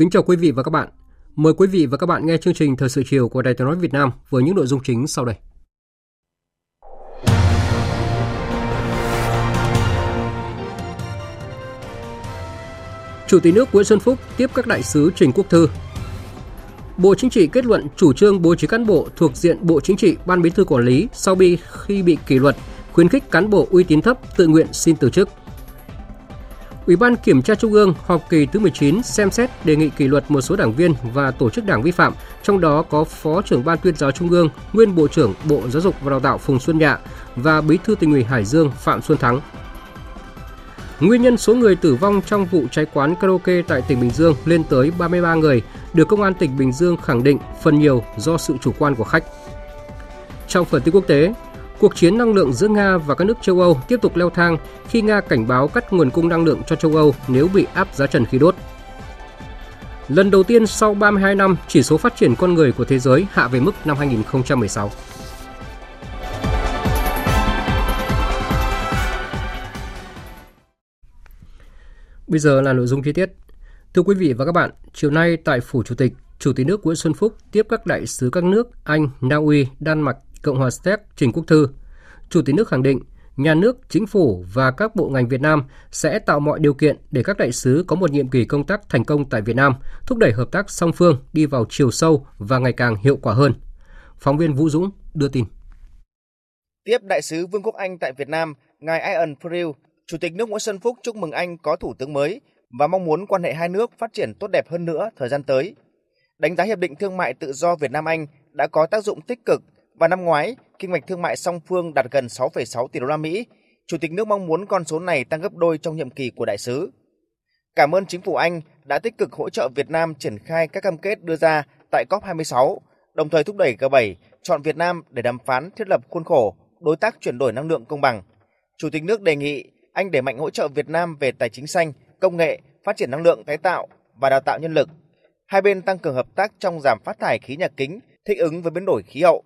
Kính chào quý vị và các bạn. Mời quý vị và các bạn nghe chương trình Thời sự chiều của Đài Tiếng nói Việt Nam với những nội dung chính sau đây. Chủ tịch nước Nguyễn Xuân Phúc tiếp các đại sứ Trình Quốc Thư. Bộ Chính trị kết luận chủ trương bố trí cán bộ thuộc diện Bộ Chính trị Ban Bí thư quản lý sau khi bị kỷ luật, khuyến khích cán bộ uy tín thấp tự nguyện xin từ chức. Ủy ban Kiểm tra Trung ương họp kỳ thứ 19 xem xét đề nghị kỷ luật một số đảng viên và tổ chức đảng vi phạm, trong đó có Phó trưởng Ban tuyên giáo Trung ương, nguyên Bộ trưởng Bộ Giáo dục và Đào tạo Phùng Xuân Nhạ và Bí thư tỉnh ủy Hải Dương Phạm Xuân Thắng. Nguyên nhân số người tử vong trong vụ cháy quán karaoke tại tỉnh Bình Dương lên tới 33 người, được Công an tỉnh Bình Dương khẳng định phần nhiều do sự chủ quan của khách. Trong phần tin quốc tế, Cuộc chiến năng lượng giữa Nga và các nước châu Âu tiếp tục leo thang khi Nga cảnh báo cắt nguồn cung năng lượng cho châu Âu nếu bị áp giá trần khí đốt. Lần đầu tiên sau 32 năm, chỉ số phát triển con người của thế giới hạ về mức năm 2016. Bây giờ là nội dung chi tiết. Thưa quý vị và các bạn, chiều nay tại Phủ Chủ tịch, Chủ tịch nước Nguyễn Xuân Phúc tiếp các đại sứ các nước Anh, Na Uy, Đan Mạch, Cộng hòa Séc Trình Quốc Thư. Chủ tịch nước khẳng định, nhà nước, chính phủ và các bộ ngành Việt Nam sẽ tạo mọi điều kiện để các đại sứ có một nhiệm kỳ công tác thành công tại Việt Nam, thúc đẩy hợp tác song phương đi vào chiều sâu và ngày càng hiệu quả hơn. Phóng viên Vũ Dũng đưa tin. Tiếp đại sứ Vương quốc Anh tại Việt Nam, ngài Ian Frew, Chủ tịch nước Nguyễn Xuân Phúc chúc mừng Anh có thủ tướng mới và mong muốn quan hệ hai nước phát triển tốt đẹp hơn nữa thời gian tới. Đánh giá hiệp định thương mại tự do Việt Nam Anh đã có tác dụng tích cực và năm ngoái, kinh mạch thương mại song phương đạt gần 6,6 tỷ đô la Mỹ. Chủ tịch nước mong muốn con số này tăng gấp đôi trong nhiệm kỳ của đại sứ. Cảm ơn chính phủ Anh đã tích cực hỗ trợ Việt Nam triển khai các cam kết đưa ra tại COP26, đồng thời thúc đẩy G7 chọn Việt Nam để đàm phán thiết lập khuôn khổ đối tác chuyển đổi năng lượng công bằng. Chủ tịch nước đề nghị Anh đẩy mạnh hỗ trợ Việt Nam về tài chính xanh, công nghệ, phát triển năng lượng tái tạo và đào tạo nhân lực. Hai bên tăng cường hợp tác trong giảm phát thải khí nhà kính, thích ứng với biến đổi khí hậu.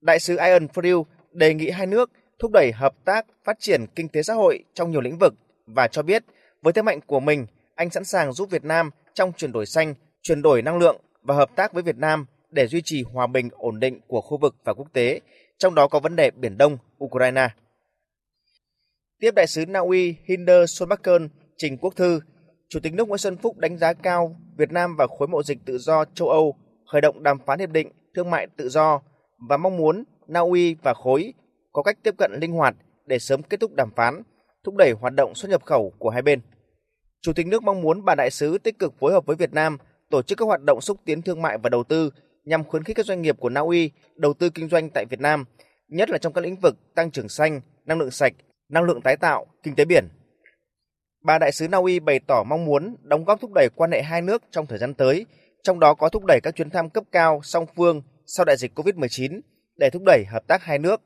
Đại sứ Ian Frew đề nghị hai nước thúc đẩy hợp tác phát triển kinh tế xã hội trong nhiều lĩnh vực và cho biết với thế mạnh của mình, anh sẵn sàng giúp Việt Nam trong chuyển đổi xanh, chuyển đổi năng lượng và hợp tác với Việt Nam để duy trì hòa bình ổn định của khu vực và quốc tế, trong đó có vấn đề Biển Đông, Ukraine. Tiếp đại sứ Na Uy Hinder Solbakken trình quốc thư, Chủ tịch nước Nguyễn Xuân Phúc đánh giá cao Việt Nam và khối mậu dịch tự do châu Âu khởi động đàm phán hiệp định thương mại tự do và mong muốn Na Uy và khối có cách tiếp cận linh hoạt để sớm kết thúc đàm phán, thúc đẩy hoạt động xuất nhập khẩu của hai bên. Chủ tịch nước mong muốn bà đại sứ tích cực phối hợp với Việt Nam tổ chức các hoạt động xúc tiến thương mại và đầu tư nhằm khuyến khích các doanh nghiệp của Na Uy đầu tư kinh doanh tại Việt Nam, nhất là trong các lĩnh vực tăng trưởng xanh, năng lượng sạch, năng lượng tái tạo, kinh tế biển. Bà đại sứ Na Uy bày tỏ mong muốn đóng góp thúc đẩy quan hệ hai nước trong thời gian tới, trong đó có thúc đẩy các chuyến thăm cấp cao song phương sau đại dịch COVID-19 để thúc đẩy hợp tác hai nước.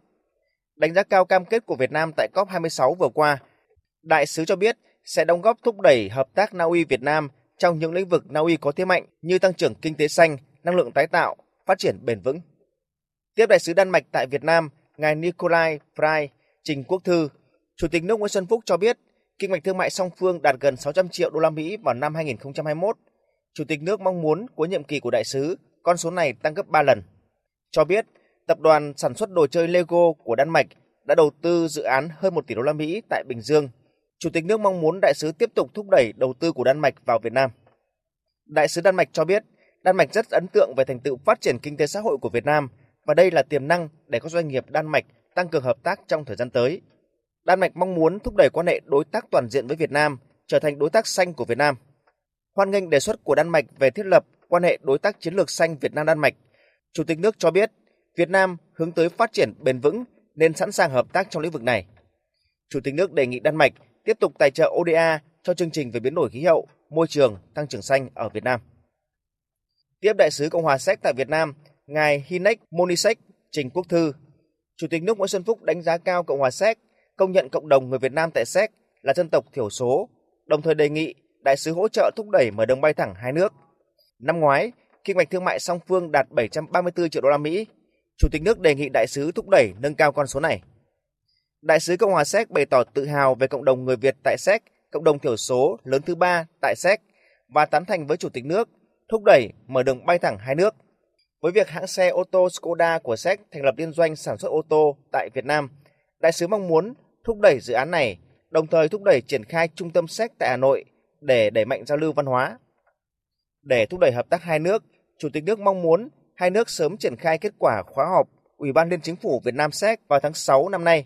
Đánh giá cao cam kết của Việt Nam tại COP26 vừa qua, đại sứ cho biết sẽ đóng góp thúc đẩy hợp tác Na Uy Việt Nam trong những lĩnh vực Na Uy có thế mạnh như tăng trưởng kinh tế xanh, năng lượng tái tạo, phát triển bền vững. Tiếp đại sứ Đan Mạch tại Việt Nam, ngài Nikolai Frey trình quốc thư, Chủ tịch nước Nguyễn Xuân Phúc cho biết kinh mạch thương mại song phương đạt gần 600 triệu đô la Mỹ vào năm 2021. Chủ tịch nước mong muốn cuối nhiệm kỳ của đại sứ, con số này tăng gấp 3 lần cho biết tập đoàn sản xuất đồ chơi Lego của Đan Mạch đã đầu tư dự án hơn 1 tỷ đô la Mỹ tại Bình Dương. Chủ tịch nước mong muốn đại sứ tiếp tục thúc đẩy đầu tư của Đan Mạch vào Việt Nam. Đại sứ Đan Mạch cho biết, Đan Mạch rất ấn tượng về thành tựu phát triển kinh tế xã hội của Việt Nam và đây là tiềm năng để các doanh nghiệp Đan Mạch tăng cường hợp tác trong thời gian tới. Đan Mạch mong muốn thúc đẩy quan hệ đối tác toàn diện với Việt Nam trở thành đối tác xanh của Việt Nam. Hoan nghênh đề xuất của Đan Mạch về thiết lập quan hệ đối tác chiến lược xanh Việt Nam Đan Mạch. Chủ tịch nước cho biết Việt Nam hướng tới phát triển bền vững nên sẵn sàng hợp tác trong lĩnh vực này. Chủ tịch nước đề nghị Đan Mạch tiếp tục tài trợ ODA cho chương trình về biến đổi khí hậu, môi trường, tăng trưởng xanh ở Việt Nam. Tiếp đại sứ Cộng hòa Séc tại Việt Nam, ngài Hinek Monisek trình quốc thư. Chủ tịch nước Nguyễn Xuân Phúc đánh giá cao Cộng hòa Séc, công nhận cộng đồng người Việt Nam tại Séc là dân tộc thiểu số, đồng thời đề nghị đại sứ hỗ trợ thúc đẩy mở đường bay thẳng hai nước. Năm ngoái, kinh mạch thương mại song phương đạt 734 triệu đô la Mỹ. Chủ tịch nước đề nghị đại sứ thúc đẩy nâng cao con số này. Đại sứ Cộng hòa Séc bày tỏ tự hào về cộng đồng người Việt tại Séc, cộng đồng thiểu số lớn thứ ba tại Séc và tán thành với Chủ tịch nước thúc đẩy mở đường bay thẳng hai nước. Với việc hãng xe ô tô Skoda của Séc thành lập liên doanh sản xuất ô tô tại Việt Nam, đại sứ mong muốn thúc đẩy dự án này, đồng thời thúc đẩy triển khai trung tâm Séc tại Hà Nội để đẩy mạnh giao lưu văn hóa. Để thúc đẩy hợp tác hai nước, Chủ tịch nước mong muốn hai nước sớm triển khai kết quả khóa họp Ủy ban Liên Chính phủ Việt Nam Séc vào tháng 6 năm nay.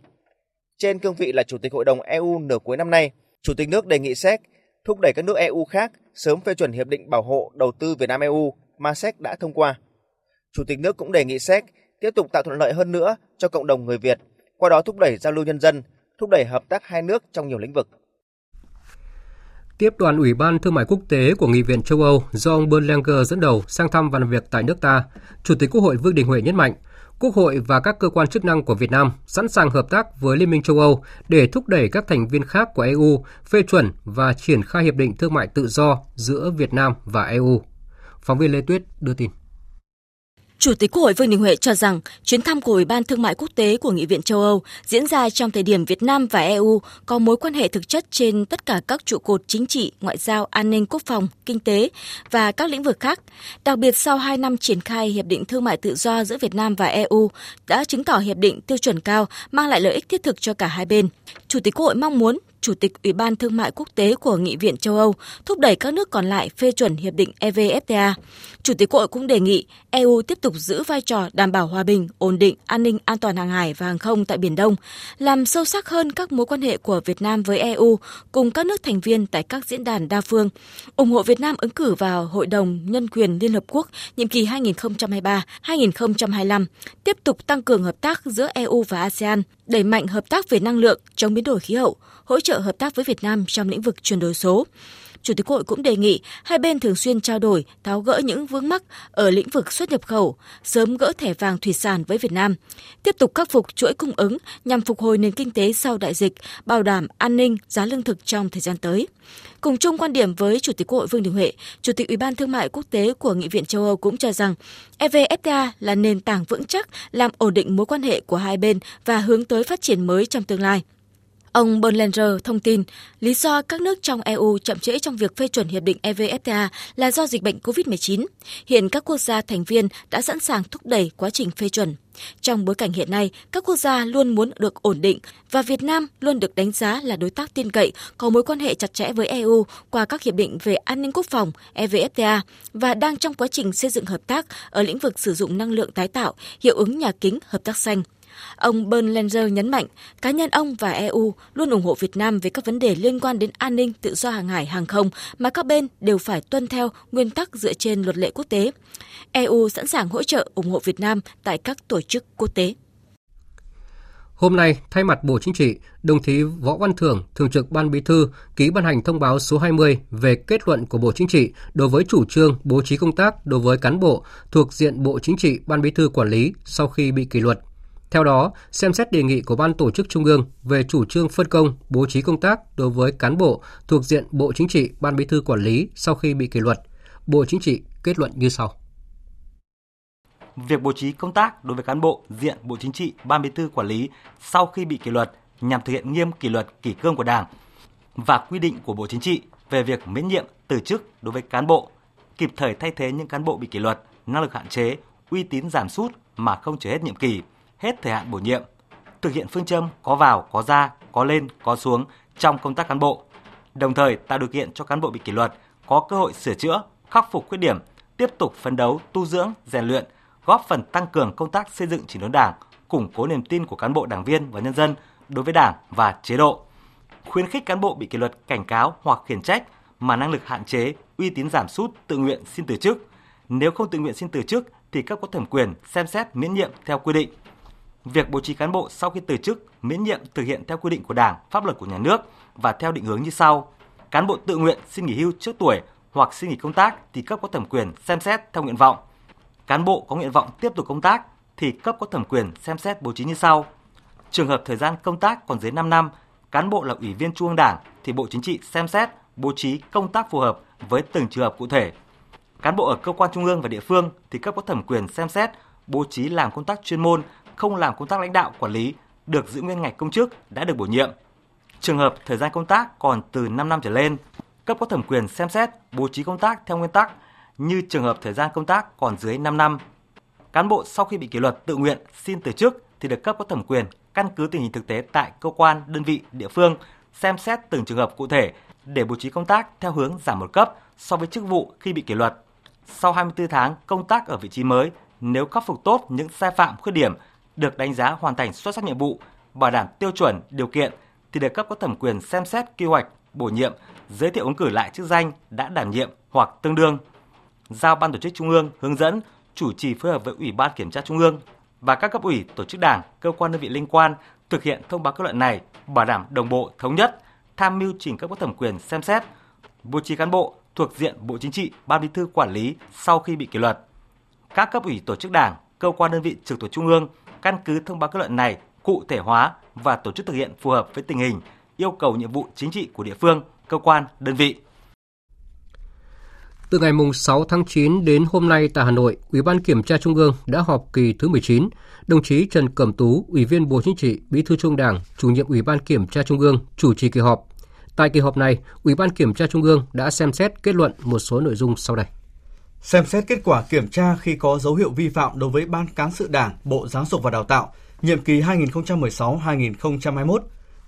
Trên cương vị là Chủ tịch Hội đồng EU nửa cuối năm nay, Chủ tịch nước đề nghị Séc thúc đẩy các nước EU khác sớm phê chuẩn hiệp định bảo hộ đầu tư Việt Nam EU mà Séc đã thông qua. Chủ tịch nước cũng đề nghị Séc tiếp tục tạo thuận lợi hơn nữa cho cộng đồng người Việt, qua đó thúc đẩy giao lưu nhân dân, thúc đẩy hợp tác hai nước trong nhiều lĩnh vực. Tiếp đoàn Ủy ban Thương mại Quốc tế của Nghị viện châu Âu do ông Berlanger dẫn đầu sang thăm và làm việc tại nước ta, Chủ tịch Quốc hội Vương Đình Huệ nhấn mạnh, Quốc hội và các cơ quan chức năng của Việt Nam sẵn sàng hợp tác với Liên minh châu Âu để thúc đẩy các thành viên khác của EU phê chuẩn và triển khai hiệp định thương mại tự do giữa Việt Nam và EU. Phóng viên Lê Tuyết đưa tin. Chủ tịch Quốc hội Vương Đình Huệ cho rằng chuyến thăm của Ủy ban Thương mại Quốc tế của Nghị viện châu Âu diễn ra trong thời điểm Việt Nam và EU có mối quan hệ thực chất trên tất cả các trụ cột chính trị, ngoại giao, an ninh, quốc phòng, kinh tế và các lĩnh vực khác. Đặc biệt sau 2 năm triển khai Hiệp định Thương mại Tự do giữa Việt Nam và EU đã chứng tỏ hiệp định tiêu chuẩn cao mang lại lợi ích thiết thực cho cả hai bên. Chủ tịch Quốc hội mong muốn Chủ tịch Ủy ban Thương mại Quốc tế của Nghị viện châu Âu thúc đẩy các nước còn lại phê chuẩn hiệp định EVFTA. Chủ tịch Quốc hội cũng đề nghị EU tiếp tục tục giữ vai trò đảm bảo hòa bình, ổn định, an ninh, an toàn hàng hải và hàng không tại Biển Đông, làm sâu sắc hơn các mối quan hệ của Việt Nam với EU cùng các nước thành viên tại các diễn đàn đa phương, ủng hộ Việt Nam ứng cử vào Hội đồng Nhân quyền Liên Hợp Quốc nhiệm kỳ 2023-2025, tiếp tục tăng cường hợp tác giữa EU và ASEAN, đẩy mạnh hợp tác về năng lượng, chống biến đổi khí hậu, hỗ trợ hợp tác với Việt Nam trong lĩnh vực chuyển đổi số. Chủ tịch Hội cũng đề nghị hai bên thường xuyên trao đổi, tháo gỡ những vướng mắc ở lĩnh vực xuất nhập khẩu, sớm gỡ thẻ vàng thủy sản với Việt Nam, tiếp tục khắc phục chuỗi cung ứng nhằm phục hồi nền kinh tế sau đại dịch, bảo đảm an ninh giá lương thực trong thời gian tới. Cùng chung quan điểm với Chủ tịch hội Vương Đình Huệ, Chủ tịch Ủy ban Thương mại Quốc tế của Nghị viện châu Âu cũng cho rằng EVFTA là nền tảng vững chắc làm ổn định mối quan hệ của hai bên và hướng tới phát triển mới trong tương lai. Ông Berlanger thông tin, lý do các nước trong EU chậm trễ trong việc phê chuẩn hiệp định EVFTA là do dịch bệnh COVID-19. Hiện các quốc gia thành viên đã sẵn sàng thúc đẩy quá trình phê chuẩn. Trong bối cảnh hiện nay, các quốc gia luôn muốn được ổn định và Việt Nam luôn được đánh giá là đối tác tin cậy, có mối quan hệ chặt chẽ với EU qua các hiệp định về an ninh quốc phòng EVFTA và đang trong quá trình xây dựng hợp tác ở lĩnh vực sử dụng năng lượng tái tạo, hiệu ứng nhà kính, hợp tác xanh. Ông Bernlanger nhấn mạnh, cá nhân ông và EU luôn ủng hộ Việt Nam về các vấn đề liên quan đến an ninh, tự do hàng hải, hàng không mà các bên đều phải tuân theo nguyên tắc dựa trên luật lệ quốc tế. EU sẵn sàng hỗ trợ ủng hộ Việt Nam tại các tổ chức quốc tế. Hôm nay, thay mặt Bộ Chính trị, đồng chí Võ Văn Thưởng, Thường trực Ban Bí thư, ký ban hành thông báo số 20 về kết luận của Bộ Chính trị đối với chủ trương bố trí công tác đối với cán bộ thuộc diện Bộ Chính trị Ban Bí thư quản lý sau khi bị kỷ luật. Theo đó, xem xét đề nghị của Ban Tổ chức Trung ương về chủ trương phân công, bố trí công tác đối với cán bộ thuộc diện Bộ Chính trị, Ban Bí thư quản lý sau khi bị kỷ luật. Bộ Chính trị kết luận như sau. Việc bố trí công tác đối với cán bộ diện Bộ Chính trị, Ban Bí thư quản lý sau khi bị kỷ luật nhằm thực hiện nghiêm kỷ luật kỷ cương của Đảng và quy định của Bộ Chính trị về việc miễn nhiệm, từ chức đối với cán bộ, kịp thời thay thế những cán bộ bị kỷ luật, năng lực hạn chế, uy tín giảm sút mà không chờ hết nhiệm kỳ hết thời hạn bổ nhiệm, thực hiện phương châm có vào, có ra, có lên, có xuống trong công tác cán bộ, đồng thời tạo điều kiện cho cán bộ bị kỷ luật có cơ hội sửa chữa, khắc phục khuyết điểm, tiếp tục phấn đấu, tu dưỡng, rèn luyện, góp phần tăng cường công tác xây dựng chỉnh đốn Đảng, củng cố niềm tin của cán bộ đảng viên và nhân dân đối với Đảng và chế độ. Khuyến khích cán bộ bị kỷ luật cảnh cáo hoặc khiển trách mà năng lực hạn chế, uy tín giảm sút tự nguyện xin từ chức. Nếu không tự nguyện xin từ chức thì cấp có thẩm quyền xem xét miễn nhiệm theo quy định. Việc bố trí cán bộ sau khi từ chức miễn nhiệm thực hiện theo quy định của Đảng, pháp luật của nhà nước và theo định hướng như sau. Cán bộ tự nguyện xin nghỉ hưu trước tuổi hoặc xin nghỉ công tác thì cấp có thẩm quyền xem xét theo nguyện vọng. Cán bộ có nguyện vọng tiếp tục công tác thì cấp có thẩm quyền xem xét bố trí như sau. Trường hợp thời gian công tác còn dưới 5 năm, cán bộ là ủy viên Trung ương Đảng thì Bộ Chính trị xem xét bố trí công tác phù hợp với từng trường hợp cụ thể. Cán bộ ở cơ quan trung ương và địa phương thì cấp có thẩm quyền xem xét bố trí làm công tác chuyên môn, không làm công tác lãnh đạo quản lý, được giữ nguyên ngạch công chức đã được bổ nhiệm. Trường hợp thời gian công tác còn từ 5 năm trở lên, cấp có thẩm quyền xem xét bố trí công tác theo nguyên tắc như trường hợp thời gian công tác còn dưới 5 năm. Cán bộ sau khi bị kỷ luật tự nguyện xin từ chức thì được cấp có thẩm quyền căn cứ tình hình thực tế tại cơ quan, đơn vị, địa phương xem xét từng trường hợp cụ thể để bố trí công tác theo hướng giảm một cấp so với chức vụ khi bị kỷ luật. Sau 24 tháng công tác ở vị trí mới, nếu khắc phục tốt những sai phạm khuyết điểm, được đánh giá hoàn thành xuất sắc nhiệm vụ, bảo đảm tiêu chuẩn, điều kiện thì được cấp có thẩm quyền xem xét quy hoạch, bổ nhiệm, giới thiệu ứng cử lại chức danh đã đảm nhiệm hoặc tương đương. Giao ban tổ chức trung ương hướng dẫn chủ trì phối hợp với Ủy ban Kiểm tra Trung ương và các cấp ủy, tổ chức đảng, cơ quan đơn vị liên quan thực hiện thông báo kết luận này, bảo đảm đồng bộ, thống nhất, tham mưu trình cấp có thẩm quyền xem xét, bố trí cán bộ thuộc diện Bộ Chính trị, Ban Bí thư quản lý sau khi bị kỷ luật. Các cấp ủy tổ chức đảng, cơ quan đơn vị trực thuộc trung ương căn cứ thông báo kết luận này cụ thể hóa và tổ chức thực hiện phù hợp với tình hình, yêu cầu nhiệm vụ chính trị của địa phương, cơ quan, đơn vị. Từ ngày 6 tháng 9 đến hôm nay tại Hà Nội, Ủy ban Kiểm tra Trung ương đã họp kỳ thứ 19. Đồng chí Trần Cẩm Tú, Ủy viên Bộ Chính trị, Bí thư Trung Đảng, Chủ nhiệm Ủy ban Kiểm tra Trung ương chủ trì kỳ họp. Tại kỳ họp này, Ủy ban Kiểm tra Trung ương đã xem xét kết luận một số nội dung sau đây. Xem xét kết quả kiểm tra khi có dấu hiệu vi phạm đối với Ban Cán sự Đảng, Bộ Giáo dục và Đào tạo, nhiệm kỳ 2016-2021,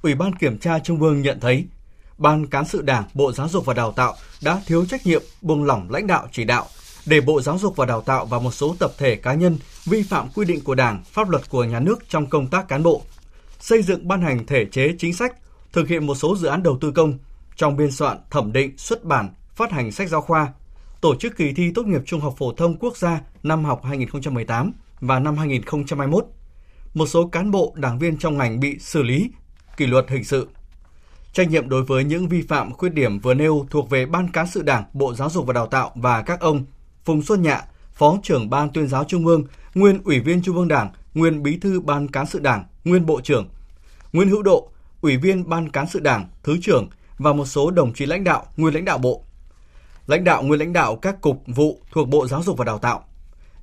Ủy ban Kiểm tra Trung ương nhận thấy Ban Cán sự Đảng, Bộ Giáo dục và Đào tạo đã thiếu trách nhiệm, buông lỏng lãnh đạo chỉ đạo, để Bộ Giáo dục và Đào tạo và một số tập thể cá nhân vi phạm quy định của Đảng, pháp luật của nhà nước trong công tác cán bộ, xây dựng ban hành thể chế chính sách, thực hiện một số dự án đầu tư công trong biên soạn, thẩm định, xuất bản, phát hành sách giáo khoa, tổ chức kỳ thi tốt nghiệp trung học phổ thông quốc gia năm học 2018 và năm 2021. Một số cán bộ, đảng viên trong ngành bị xử lý kỷ luật hình sự. Trách nhiệm đối với những vi phạm khuyết điểm vừa nêu thuộc về Ban Cán sự Đảng, Bộ Giáo dục và Đào tạo và các ông Phùng Xuân Nhạ, Phó trưởng Ban tuyên giáo Trung ương, nguyên Ủy viên Trung ương Đảng, nguyên Bí thư Ban Cán sự Đảng, nguyên Bộ trưởng, Nguyễn Hữu Độ, Ủy viên Ban Cán sự Đảng, Thứ trưởng và một số đồng chí lãnh đạo, nguyên lãnh đạo Bộ. Lãnh đạo, nguyên lãnh đạo các cục, vụ thuộc Bộ Giáo dục và Đào tạo.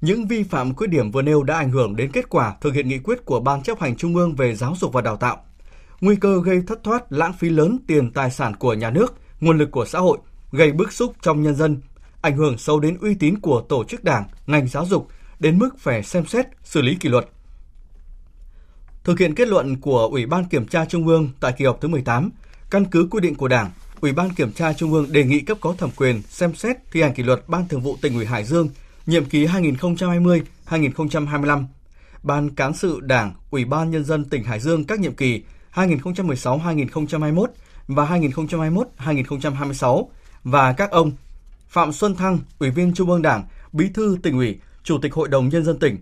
Những vi phạm khuyết điểm vừa nêu đã ảnh hưởng đến kết quả thực hiện nghị quyết của Ban chấp hành Trung ương về giáo dục và đào tạo. Nguy cơ gây thất thoát, lãng phí lớn tiền tài sản của nhà nước, nguồn lực của xã hội, gây bức xúc trong nhân dân, ảnh hưởng sâu đến uy tín của tổ chức đảng, ngành giáo dục, đến mức phải xem xét, xử lý kỷ luật. Thực hiện kết luận của Ủy ban Kiểm tra Trung ương tại kỳ họp thứ 18, căn cứ quy định của Đảng, Ủy ban Kiểm tra Trung ương đề nghị cấp có thẩm quyền xem xét thi hành kỷ luật Ban Thường vụ tỉnh ủy Hải Dương nhiệm kỳ 2020-2025, Ban cán sự Đảng, Ủy ban nhân dân tỉnh Hải Dương các nhiệm kỳ 2016-2021 và 2021-2026 và các ông Phạm Xuân Thăng, Ủy viên Trung ương Đảng, Bí thư tỉnh ủy, Chủ tịch Hội đồng nhân dân tỉnh,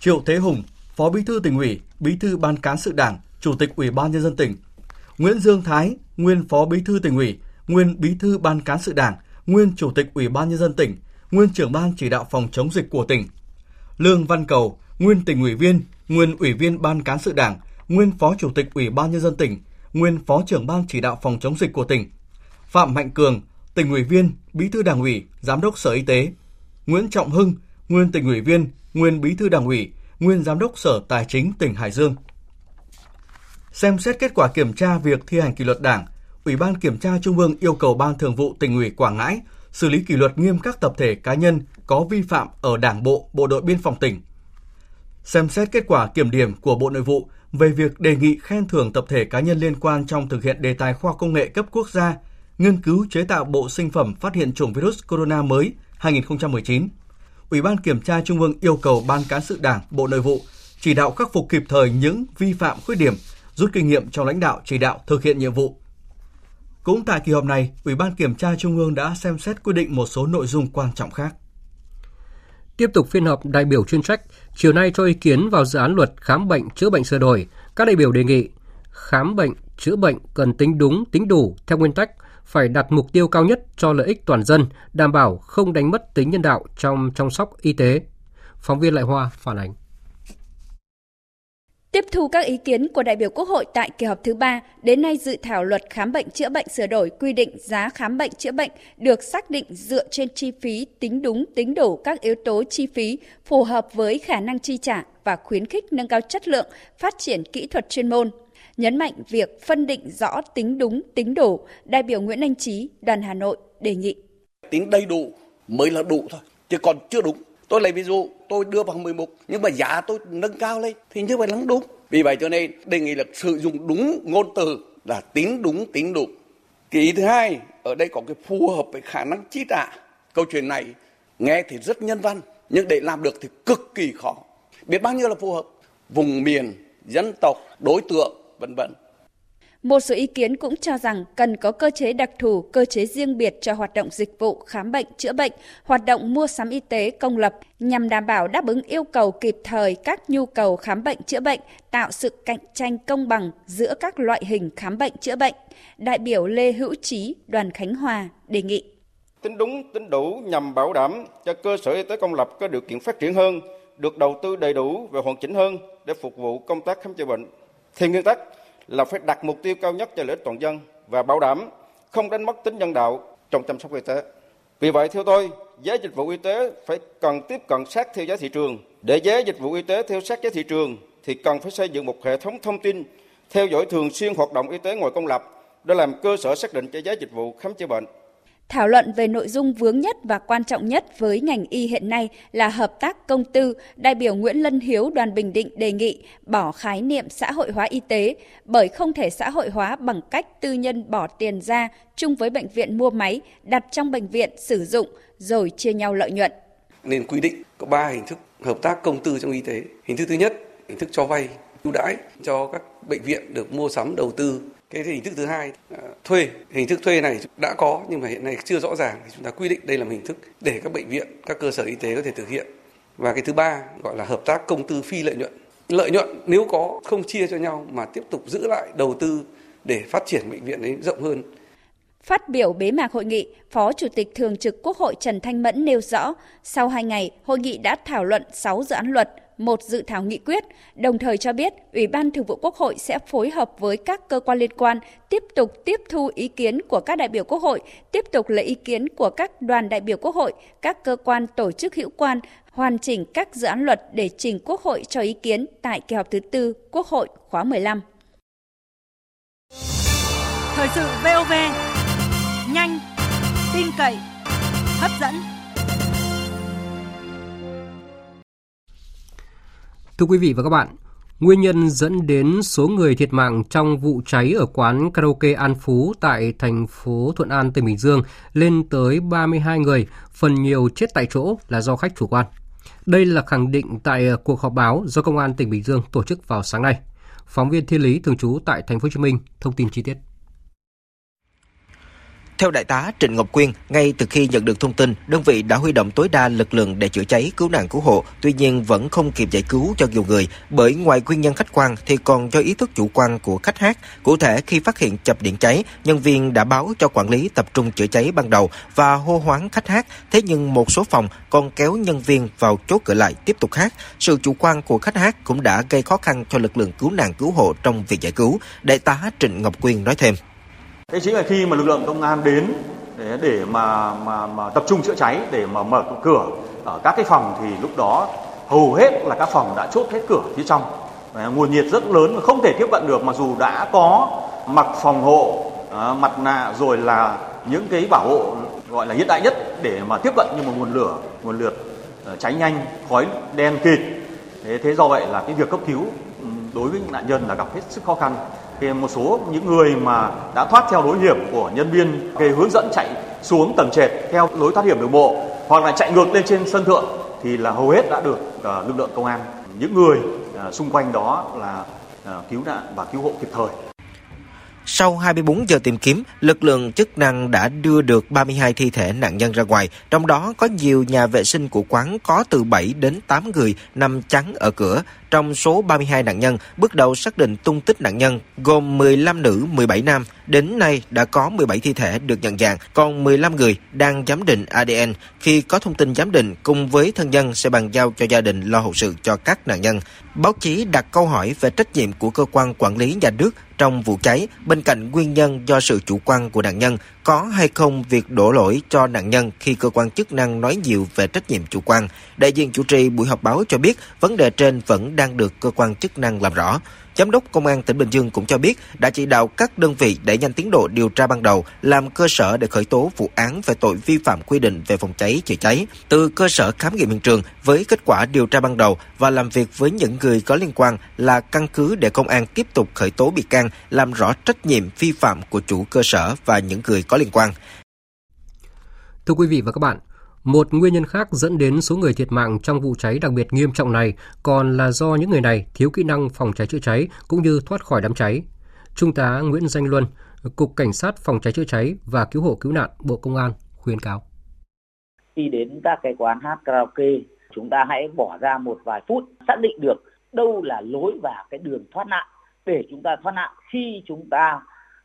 Triệu Thế Hùng, Phó Bí thư tỉnh ủy, Bí thư Ban cán sự Đảng, Chủ tịch Ủy ban nhân dân tỉnh, Nguyễn Dương Thái, nguyên Phó Bí thư tỉnh ủy, nguyên Bí thư Ban cán sự Đảng, nguyên Chủ tịch Ủy ban nhân dân tỉnh, nguyên trưởng ban chỉ đạo phòng chống dịch của tỉnh. Lương Văn Cầu, nguyên tỉnh ủy viên, nguyên ủy viên Ban cán sự Đảng, nguyên Phó Chủ tịch Ủy ban nhân dân tỉnh, nguyên Phó trưởng ban chỉ đạo phòng chống dịch của tỉnh. Phạm Mạnh Cường, tỉnh ủy viên, bí thư đảng ủy, giám đốc Sở Y tế. Nguyễn Trọng Hưng, nguyên tỉnh ủy viên, nguyên bí thư đảng ủy, nguyên giám đốc Sở Tài chính tỉnh Hải Dương. Xem xét kết quả kiểm tra việc thi hành kỷ luật Đảng, Ủy ban Kiểm tra Trung ương yêu cầu Ban Thường vụ tỉnh ủy Quảng Ngãi xử lý kỷ luật nghiêm các tập thể cá nhân có vi phạm ở Đảng bộ, Bộ đội Biên phòng tỉnh. Xem xét kết quả kiểm điểm của Bộ Nội vụ về việc đề nghị khen thưởng tập thể cá nhân liên quan trong thực hiện đề tài khoa công nghệ cấp quốc gia, nghiên cứu chế tạo bộ sinh phẩm phát hiện chủng virus corona mới 2019. Ủy ban Kiểm tra Trung ương yêu cầu Ban Cán sự Đảng, Bộ Nội vụ chỉ đạo khắc phục kịp thời những vi phạm khuyết điểm rút kinh nghiệm trong lãnh đạo chỉ đạo thực hiện nhiệm vụ. Cũng tại kỳ họp này, Ủy ban Kiểm tra Trung ương đã xem xét quyết định một số nội dung quan trọng khác. Tiếp tục phiên họp đại biểu chuyên trách, chiều nay cho ý kiến vào dự án luật khám bệnh chữa bệnh sửa đổi, các đại biểu đề nghị khám bệnh chữa bệnh cần tính đúng, tính đủ theo nguyên tắc phải đặt mục tiêu cao nhất cho lợi ích toàn dân, đảm bảo không đánh mất tính nhân đạo trong chăm sóc y tế. Phóng viên Lại Hoa phản ánh. Tiếp thu các ý kiến của đại biểu Quốc hội tại kỳ họp thứ ba, đến nay dự thảo luật khám bệnh chữa bệnh sửa đổi quy định giá khám bệnh chữa bệnh được xác định dựa trên chi phí tính đúng tính đủ các yếu tố chi phí phù hợp với khả năng chi trả và khuyến khích nâng cao chất lượng, phát triển kỹ thuật chuyên môn. Nhấn mạnh việc phân định rõ tính đúng tính đủ, đại biểu Nguyễn Anh Trí, đoàn Hà Nội đề nghị. Tính đầy đủ mới là đủ thôi, chứ còn chưa đúng Tôi lấy ví dụ, tôi đưa vào 11 nhưng mà giá tôi nâng cao lên thì như vậy là không đúng. Vì vậy cho nên đề nghị là sử dụng đúng ngôn từ là tính đúng tính đủ. Cái ý thứ hai, ở đây có cái phù hợp với khả năng chi trả. Câu chuyện này nghe thì rất nhân văn nhưng để làm được thì cực kỳ khó. Biết bao nhiêu là phù hợp. Vùng miền, dân tộc, đối tượng, vân vân một số ý kiến cũng cho rằng cần có cơ chế đặc thù, cơ chế riêng biệt cho hoạt động dịch vụ khám bệnh, chữa bệnh, hoạt động mua sắm y tế công lập nhằm đảm bảo đáp ứng yêu cầu kịp thời các nhu cầu khám bệnh chữa bệnh, tạo sự cạnh tranh công bằng giữa các loại hình khám bệnh chữa bệnh. Đại biểu Lê Hữu Trí, đoàn Khánh Hòa đề nghị tính đúng, tính đủ nhằm bảo đảm cho cơ sở y tế công lập có điều kiện phát triển hơn, được đầu tư đầy đủ và hoàn chỉnh hơn để phục vụ công tác khám chữa bệnh. Theo nguyên tắc, là phải đặt mục tiêu cao nhất cho lợi ích toàn dân và bảo đảm không đánh mất tính nhân đạo trong chăm sóc y tế. Vì vậy theo tôi, giá dịch vụ y tế phải cần tiếp cận sát theo giá thị trường. Để giá dịch vụ y tế theo sát giá thị trường thì cần phải xây dựng một hệ thống thông tin theo dõi thường xuyên hoạt động y tế ngoài công lập để làm cơ sở xác định cho giá dịch vụ khám chữa bệnh. Thảo luận về nội dung vướng nhất và quan trọng nhất với ngành y hiện nay là hợp tác công tư, đại biểu Nguyễn Lân Hiếu đoàn Bình Định đề nghị bỏ khái niệm xã hội hóa y tế bởi không thể xã hội hóa bằng cách tư nhân bỏ tiền ra chung với bệnh viện mua máy, đặt trong bệnh viện sử dụng rồi chia nhau lợi nhuận. Nên quy định có 3 hình thức hợp tác công tư trong y tế. Hình thức thứ nhất, hình thức cho vay ưu đãi cho các bệnh viện được mua sắm đầu tư cái hình thức thứ hai à, thuê. Hình thức thuê này đã có nhưng mà hiện nay chưa rõ ràng thì chúng ta quy định đây là một hình thức để các bệnh viện các cơ sở y tế có thể thực hiện. Và cái thứ ba gọi là hợp tác công tư phi lợi nhuận. Lợi nhuận nếu có không chia cho nhau mà tiếp tục giữ lại đầu tư để phát triển bệnh viện ấy rộng hơn. Phát biểu bế mạc hội nghị, Phó Chủ tịch Thường trực Quốc hội Trần Thanh Mẫn nêu rõ, sau 2 ngày, hội nghị đã thảo luận 6 dự án luật, một dự thảo nghị quyết, đồng thời cho biết Ủy ban Thường vụ Quốc hội sẽ phối hợp với các cơ quan liên quan tiếp tục tiếp thu ý kiến của các đại biểu Quốc hội, tiếp tục lấy ý kiến của các đoàn đại biểu Quốc hội, các cơ quan tổ chức hữu quan, hoàn chỉnh các dự án luật để trình Quốc hội cho ý kiến tại kỳ họp thứ tư Quốc hội khóa 15. Thời sự VOV, nhanh, tin cậy, hấp dẫn. Thưa quý vị và các bạn, nguyên nhân dẫn đến số người thiệt mạng trong vụ cháy ở quán karaoke An Phú tại thành phố Thuận An, tỉnh Bình Dương lên tới 32 người, phần nhiều chết tại chỗ là do khách chủ quan. Đây là khẳng định tại cuộc họp báo do Công an tỉnh Bình Dương tổ chức vào sáng nay. Phóng viên Thiên Lý thường trú tại thành phố Hồ Chí Minh thông tin chi tiết. Theo đại tá Trịnh Ngọc Quyên, ngay từ khi nhận được thông tin, đơn vị đã huy động tối đa lực lượng để chữa cháy, cứu nạn cứu hộ, tuy nhiên vẫn không kịp giải cứu cho nhiều người, bởi ngoài nguyên nhân khách quan thì còn do ý thức chủ quan của khách hát. Cụ thể, khi phát hiện chập điện cháy, nhân viên đã báo cho quản lý tập trung chữa cháy ban đầu và hô hoáng khách hát, thế nhưng một số phòng còn kéo nhân viên vào chốt cửa lại tiếp tục hát. Sự chủ quan của khách hát cũng đã gây khó khăn cho lực lượng cứu nạn cứu hộ trong việc giải cứu. Đại tá Trịnh Ngọc Quyên nói thêm. Thế chính là khi mà lực lượng công an đến để để mà mà mà tập trung chữa cháy để mà mở cửa ở các cái phòng thì lúc đó hầu hết là các phòng đã chốt hết cửa phía trong. Nguồn nhiệt rất lớn mà không thể tiếp cận được mặc dù đã có mặc phòng hộ, à, mặt nạ rồi là những cái bảo hộ gọi là hiện đại nhất để mà tiếp cận nhưng mà nguồn lửa, nguồn lửa ờ, cháy nhanh, khói đen kịt. Thế thế do vậy là cái việc cấp cứu ừ, đối với những nạn nhân là gặp hết sức khó khăn thì một số những người mà đã thoát theo lối hiểm của nhân viên về hướng dẫn chạy xuống tầng trệt theo lối thoát hiểm đường bộ hoặc là chạy ngược lên trên sân thượng thì là hầu hết đã được uh, lực lượng công an những người uh, xung quanh đó là à, cứu nạn và cứu hộ kịp thời. Sau 24 giờ tìm kiếm, lực lượng chức năng đã đưa được 32 thi thể nạn nhân ra ngoài, trong đó có nhiều nhà vệ sinh của quán có từ 7 đến 8 người nằm chắn ở cửa. Trong số 32 nạn nhân, bước đầu xác định tung tích nạn nhân gồm 15 nữ, 17 nam. Đến nay đã có 17 thi thể được nhận dạng, còn 15 người đang giám định ADN. Khi có thông tin giám định cùng với thân nhân sẽ bàn giao cho gia đình lo hậu sự cho các nạn nhân. Báo chí đặt câu hỏi về trách nhiệm của cơ quan quản lý nhà nước trong vụ cháy, bên cạnh nguyên nhân do sự chủ quan của nạn nhân, có hay không việc đổ lỗi cho nạn nhân khi cơ quan chức năng nói nhiều về trách nhiệm chủ quan. Đại diện chủ trì buổi họp báo cho biết vấn đề trên vẫn đang được cơ quan chức năng làm rõ. Giám đốc Công an tỉnh Bình Dương cũng cho biết đã chỉ đạo các đơn vị đẩy nhanh tiến độ điều tra ban đầu, làm cơ sở để khởi tố vụ án về tội vi phạm quy định về phòng cháy chữa cháy. Từ cơ sở khám nghiệm hiện trường với kết quả điều tra ban đầu và làm việc với những người có liên quan là căn cứ để công an tiếp tục khởi tố bị can, làm rõ trách nhiệm vi phạm của chủ cơ sở và những người có liên quan. Thưa quý vị và các bạn, một nguyên nhân khác dẫn đến số người thiệt mạng trong vụ cháy đặc biệt nghiêm trọng này còn là do những người này thiếu kỹ năng phòng cháy chữa cháy cũng như thoát khỏi đám cháy. Trung tá Nguyễn Danh Luân, Cục Cảnh sát Phòng cháy chữa cháy và Cứu hộ Cứu nạn Bộ Công an khuyên cáo. Khi đến các cái quán hát karaoke, chúng ta hãy bỏ ra một vài phút xác định được đâu là lối và cái đường thoát nạn để chúng ta thoát nạn khi chúng ta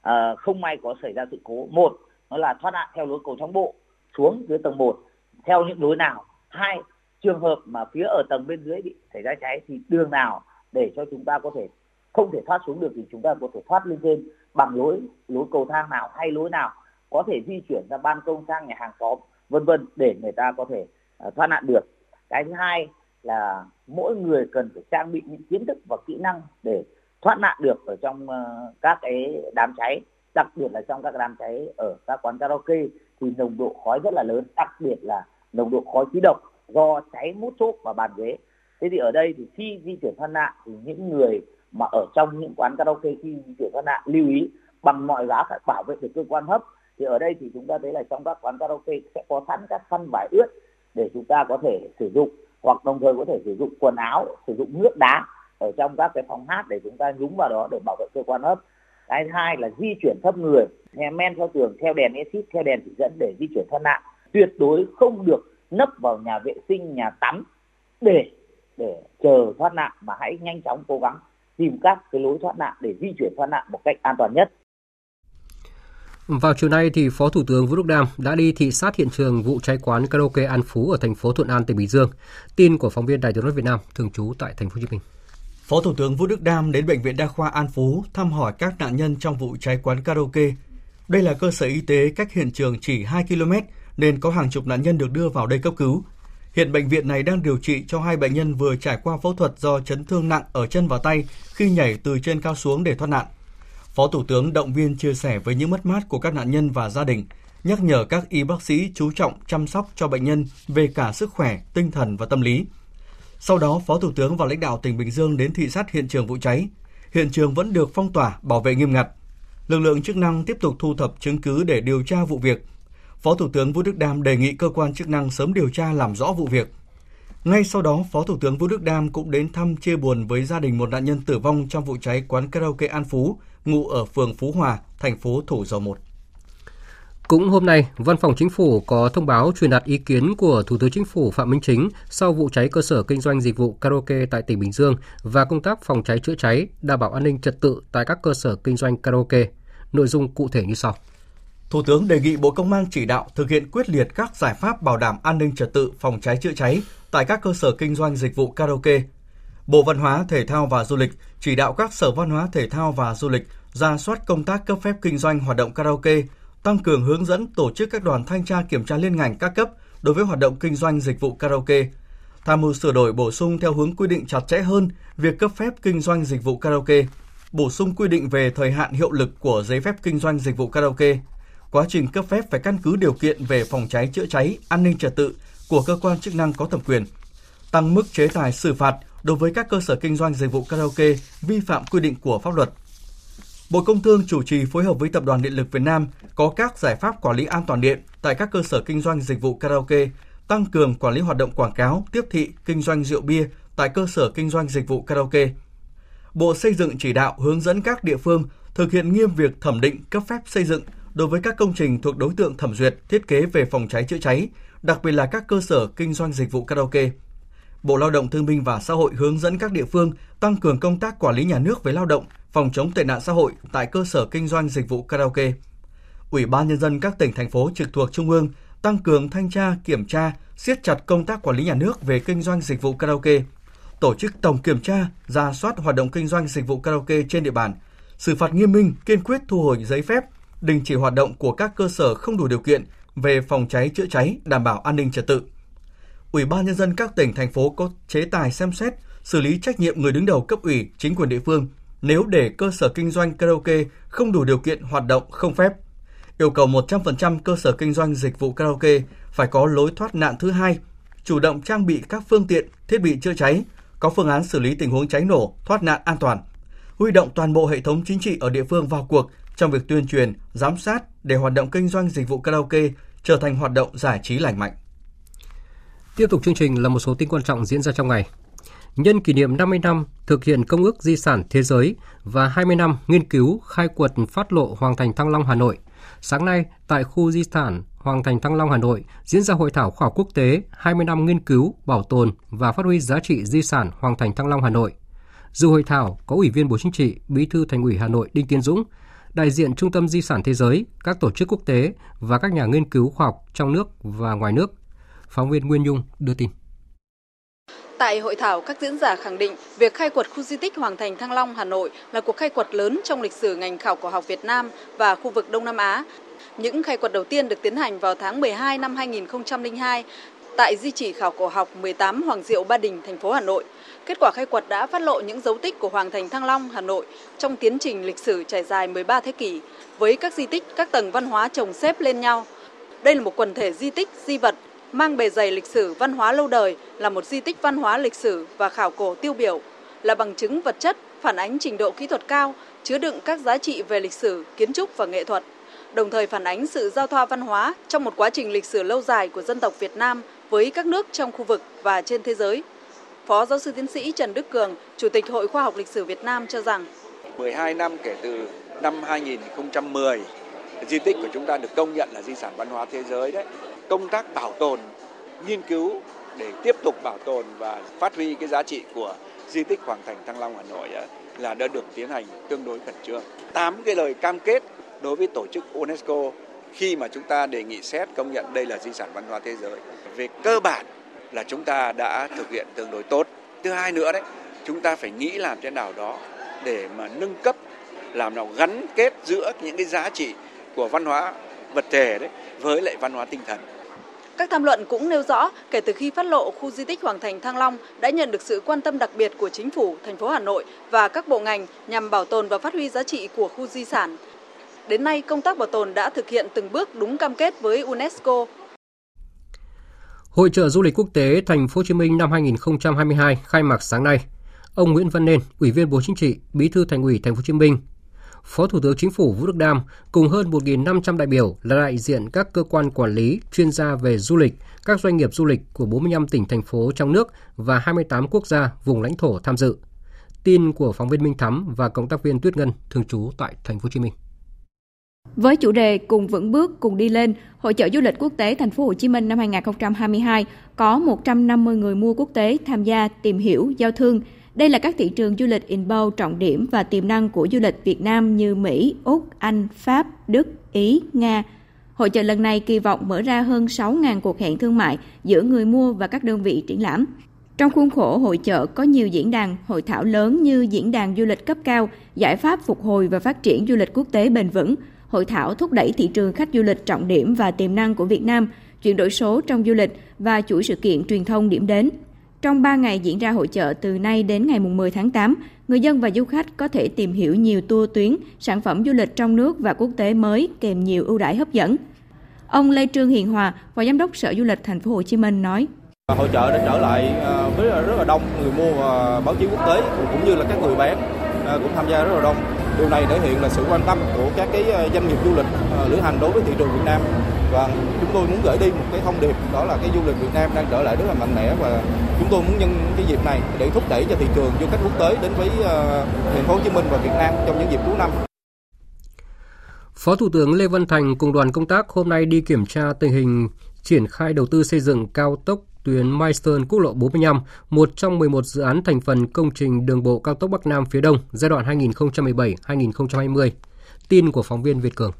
uh, không may có xảy ra sự cố. Một, nó là thoát nạn theo lối cầu thang bộ xuống dưới tầng 1 theo những lối nào? Hai trường hợp mà phía ở tầng bên dưới bị xảy ra cháy thì đường nào để cho chúng ta có thể không thể thoát xuống được thì chúng ta có thể thoát lên trên bằng lối lối cầu thang nào hay lối nào có thể di chuyển ra ban công sang nhà hàng xóm vân vân để người ta có thể uh, thoát nạn được. Cái thứ hai là mỗi người cần phải trang bị những kiến thức và kỹ năng để thoát nạn được ở trong uh, các cái đám cháy đặc biệt là trong các đám cháy ở các quán karaoke thì nồng độ khói rất là lớn, đặc biệt là nồng độ khói khí độc do cháy mút xốp và bàn ghế. Thế thì ở đây thì khi di chuyển thoát nạn thì những người mà ở trong những quán karaoke khi di chuyển thoát nạn lưu ý bằng mọi giá phải bảo vệ được cơ quan hấp. Thì ở đây thì chúng ta thấy là trong các quán karaoke sẽ có sẵn các khăn vải ướt để chúng ta có thể sử dụng, hoặc đồng thời có thể sử dụng quần áo, sử dụng nước đá ở trong các cái phòng hát để chúng ta nhúng vào đó để bảo vệ cơ quan hấp cái thứ hai là di chuyển thấp người theo men theo tường, theo đèn exit, theo đèn chỉ dẫn để di chuyển thoát nạn tuyệt đối không được nấp vào nhà vệ sinh, nhà tắm để để chờ thoát nạn, mà hãy nhanh chóng cố gắng tìm các cái lối thoát nạn để di chuyển thoát nạn một cách an toàn nhất vào chiều nay thì Phó Thủ tướng Vũ Đức Đam đã đi thị sát hiện trường vụ cháy quán karaoke An Phú ở thành phố Thuận An, tỉnh Bình Dương. Tin của phóng viên Đài Tiếng nói Việt Nam thường trú tại thành phố Hồ Chí Minh. Phó Thủ tướng Vũ Đức Đam đến bệnh viện đa khoa An Phú thăm hỏi các nạn nhân trong vụ cháy quán karaoke. Đây là cơ sở y tế cách hiện trường chỉ 2 km nên có hàng chục nạn nhân được đưa vào đây cấp cứu. Hiện bệnh viện này đang điều trị cho hai bệnh nhân vừa trải qua phẫu thuật do chấn thương nặng ở chân và tay khi nhảy từ trên cao xuống để thoát nạn. Phó Thủ tướng động viên chia sẻ với những mất mát của các nạn nhân và gia đình, nhắc nhở các y bác sĩ chú trọng chăm sóc cho bệnh nhân về cả sức khỏe, tinh thần và tâm lý. Sau đó, Phó Thủ tướng và lãnh đạo tỉnh Bình Dương đến thị sát hiện trường vụ cháy. Hiện trường vẫn được phong tỏa, bảo vệ nghiêm ngặt. Lực lượng chức năng tiếp tục thu thập chứng cứ để điều tra vụ việc. Phó Thủ tướng Vũ Đức Đam đề nghị cơ quan chức năng sớm điều tra làm rõ vụ việc. Ngay sau đó, Phó Thủ tướng Vũ Đức Đam cũng đến thăm chia buồn với gia đình một nạn nhân tử vong trong vụ cháy quán karaoke An Phú, ngụ ở phường Phú Hòa, thành phố Thủ Dầu Một. Cũng hôm nay, Văn phòng Chính phủ có thông báo truyền đạt ý kiến của Thủ tướng Chính phủ Phạm Minh Chính sau vụ cháy cơ sở kinh doanh dịch vụ karaoke tại tỉnh Bình Dương và công tác phòng cháy chữa cháy, đảm bảo an ninh trật tự tại các cơ sở kinh doanh karaoke. Nội dung cụ thể như sau. Thủ tướng đề nghị Bộ Công an chỉ đạo thực hiện quyết liệt các giải pháp bảo đảm an ninh trật tự phòng cháy chữa cháy tại các cơ sở kinh doanh dịch vụ karaoke. Bộ Văn hóa, Thể thao và Du lịch chỉ đạo các sở văn hóa, thể thao và du lịch ra soát công tác cấp phép kinh doanh hoạt động karaoke, tăng cường hướng dẫn tổ chức các đoàn thanh tra kiểm tra liên ngành các cấp đối với hoạt động kinh doanh dịch vụ karaoke, tham mưu sửa đổi bổ sung theo hướng quy định chặt chẽ hơn việc cấp phép kinh doanh dịch vụ karaoke, bổ sung quy định về thời hạn hiệu lực của giấy phép kinh doanh dịch vụ karaoke. Quá trình cấp phép phải căn cứ điều kiện về phòng cháy chữa cháy, an ninh trật tự của cơ quan chức năng có thẩm quyền. Tăng mức chế tài xử phạt đối với các cơ sở kinh doanh dịch vụ karaoke vi phạm quy định của pháp luật. Bộ Công Thương chủ trì phối hợp với Tập đoàn Điện lực Việt Nam có các giải pháp quản lý an toàn điện tại các cơ sở kinh doanh dịch vụ karaoke, tăng cường quản lý hoạt động quảng cáo, tiếp thị, kinh doanh rượu bia tại cơ sở kinh doanh dịch vụ karaoke. Bộ Xây dựng chỉ đạo hướng dẫn các địa phương thực hiện nghiêm việc thẩm định cấp phép xây dựng đối với các công trình thuộc đối tượng thẩm duyệt thiết kế về phòng cháy chữa cháy, đặc biệt là các cơ sở kinh doanh dịch vụ karaoke. Bộ Lao động Thương binh và Xã hội hướng dẫn các địa phương tăng cường công tác quản lý nhà nước về lao động, phòng chống tệ nạn xã hội tại cơ sở kinh doanh dịch vụ karaoke. Ủy ban nhân dân các tỉnh thành phố trực thuộc trung ương tăng cường thanh tra, kiểm tra, siết chặt công tác quản lý nhà nước về kinh doanh dịch vụ karaoke, tổ chức tổng kiểm tra, ra soát hoạt động kinh doanh dịch vụ karaoke trên địa bàn, xử phạt nghiêm minh, kiên quyết thu hồi giấy phép, đình chỉ hoạt động của các cơ sở không đủ điều kiện về phòng cháy chữa cháy, đảm bảo an ninh trật tự. Ủy ban nhân dân các tỉnh thành phố có chế tài xem xét xử lý trách nhiệm người đứng đầu cấp ủy, chính quyền địa phương nếu để cơ sở kinh doanh karaoke không đủ điều kiện hoạt động không phép. Yêu cầu 100% cơ sở kinh doanh dịch vụ karaoke phải có lối thoát nạn thứ hai, chủ động trang bị các phương tiện, thiết bị chữa cháy, có phương án xử lý tình huống cháy nổ, thoát nạn an toàn, huy động toàn bộ hệ thống chính trị ở địa phương vào cuộc trong việc tuyên truyền, giám sát để hoạt động kinh doanh dịch vụ karaoke trở thành hoạt động giải trí lành mạnh. Tiếp tục chương trình là một số tin quan trọng diễn ra trong ngày. Nhân kỷ niệm 50 năm thực hiện Công ước Di sản Thế giới và 20 năm nghiên cứu khai quật phát lộ Hoàng thành Thăng Long Hà Nội, sáng nay tại khu di sản Hoàng thành Thăng Long Hà Nội diễn ra hội thảo khoa học quốc tế 20 năm nghiên cứu, bảo tồn và phát huy giá trị di sản Hoàng thành Thăng Long Hà Nội. Dự hội thảo có Ủy viên Bộ Chính trị, Bí thư Thành ủy Hà Nội Đinh Tiến Dũng, đại diện Trung tâm Di sản Thế giới, các tổ chức quốc tế và các nhà nghiên cứu khoa học trong nước và ngoài nước. Phóng viên Nguyên Nhung đưa tin. Tại hội thảo, các diễn giả khẳng định việc khai quật khu di tích Hoàng thành Thăng Long Hà Nội là cuộc khai quật lớn trong lịch sử ngành khảo cổ học Việt Nam và khu vực Đông Nam Á. Những khai quật đầu tiên được tiến hành vào tháng 12 năm 2002 tại di chỉ khảo cổ học 18 Hoàng Diệu Ba Đình, thành phố Hà Nội. Kết quả khai quật đã phát lộ những dấu tích của Hoàng thành Thăng Long, Hà Nội trong tiến trình lịch sử trải dài 13 thế kỷ với các di tích, các tầng văn hóa chồng xếp lên nhau. Đây là một quần thể di tích, di vật mang bề dày lịch sử văn hóa lâu đời, là một di tích văn hóa lịch sử và khảo cổ tiêu biểu, là bằng chứng vật chất phản ánh trình độ kỹ thuật cao, chứa đựng các giá trị về lịch sử, kiến trúc và nghệ thuật, đồng thời phản ánh sự giao thoa văn hóa trong một quá trình lịch sử lâu dài của dân tộc Việt Nam với các nước trong khu vực và trên thế giới. Phó giáo sư tiến sĩ Trần Đức Cường, Chủ tịch Hội Khoa học Lịch sử Việt Nam cho rằng 12 năm kể từ năm 2010, di tích của chúng ta được công nhận là di sản văn hóa thế giới đấy. Công tác bảo tồn, nghiên cứu để tiếp tục bảo tồn và phát huy cái giá trị của di tích Hoàng thành Thăng Long Hà Nội ờ, là đã được tiến hành tương đối khẩn trương. Tám cái lời cam kết đối với tổ chức UNESCO khi mà chúng ta đề nghị xét công nhận đây là di sản văn hóa thế giới. Về cơ bản là chúng ta đã thực hiện tương đối tốt. Thứ hai nữa đấy, chúng ta phải nghĩ làm thế nào đó để mà nâng cấp, làm nào gắn kết giữa những cái giá trị của văn hóa vật thể đấy với lại văn hóa tinh thần. Các tham luận cũng nêu rõ, kể từ khi phát lộ khu di tích Hoàng thành Thăng Long đã nhận được sự quan tâm đặc biệt của chính phủ, thành phố Hà Nội và các bộ ngành nhằm bảo tồn và phát huy giá trị của khu di sản. Đến nay, công tác bảo tồn đã thực hiện từng bước đúng cam kết với UNESCO. Hội trợ du lịch quốc tế Thành phố Hồ Chí Minh năm 2022 khai mạc sáng nay. Ông Nguyễn Văn Nên, Ủy viên Bộ Chính trị, Bí thư Thành ủy Thành phố Hồ Chí Minh, Phó Thủ tướng Chính phủ Vũ Đức Đam cùng hơn 1.500 đại biểu là đại diện các cơ quan quản lý, chuyên gia về du lịch, các doanh nghiệp du lịch của 45 tỉnh thành phố trong nước và 28 quốc gia vùng lãnh thổ tham dự. Tin của phóng viên Minh Thắm và cộng tác viên Tuyết Ngân thường trú tại Thành phố Hồ Chí Minh. Với chủ đề cùng vững bước cùng đi lên, Hội trợ du lịch quốc tế Thành phố Hồ Chí Minh năm 2022 có 150 người mua quốc tế tham gia tìm hiểu, giao thương. Đây là các thị trường du lịch inbound trọng điểm và tiềm năng của du lịch Việt Nam như Mỹ, Úc, Anh, Pháp, Đức, Ý, Nga. Hội trợ lần này kỳ vọng mở ra hơn 6.000 cuộc hẹn thương mại giữa người mua và các đơn vị triển lãm. Trong khuôn khổ hội trợ có nhiều diễn đàn, hội thảo lớn như diễn đàn du lịch cấp cao, giải pháp phục hồi và phát triển du lịch quốc tế bền vững, hội thảo thúc đẩy thị trường khách du lịch trọng điểm và tiềm năng của Việt Nam, chuyển đổi số trong du lịch và chuỗi sự kiện truyền thông điểm đến. Trong 3 ngày diễn ra hội trợ từ nay đến ngày 10 tháng 8, người dân và du khách có thể tìm hiểu nhiều tour tuyến, sản phẩm du lịch trong nước và quốc tế mới kèm nhiều ưu đãi hấp dẫn. Ông Lê Trương Hiền Hòa, Phó Giám đốc Sở Du lịch Thành phố Hồ Chí Minh nói: Hội trợ đã trở lại à, với rất là đông người mua và báo chí quốc tế cũng như là các người bán à, cũng tham gia rất là đông Điều này thể hiện là sự quan tâm của các cái ờ, doanh nghiệp du lịch ờ, lữ hành đối với thị trường Việt Nam và chúng tôi muốn gửi đi một cái thông điệp, đó là cái du lịch Việt Nam đang trở lại rất là mạnh mẽ và chúng tôi muốn nhân cái dịp này để thúc đẩy cho thị trường, du khách quốc tế đến với ờ, thành phố Hồ Chí Minh và Việt Nam trong những dịp cuối năm. Phó Thủ tướng Lê Văn Thành cùng đoàn công tác hôm nay đi kiểm tra tình hình triển khai đầu tư xây dựng cao tốc tuyến Milestone quốc lộ 45, một trong 11 dự án thành phần công trình đường bộ cao tốc Bắc Nam phía Đông giai đoạn 2017-2020. Tin của phóng viên Việt Cường.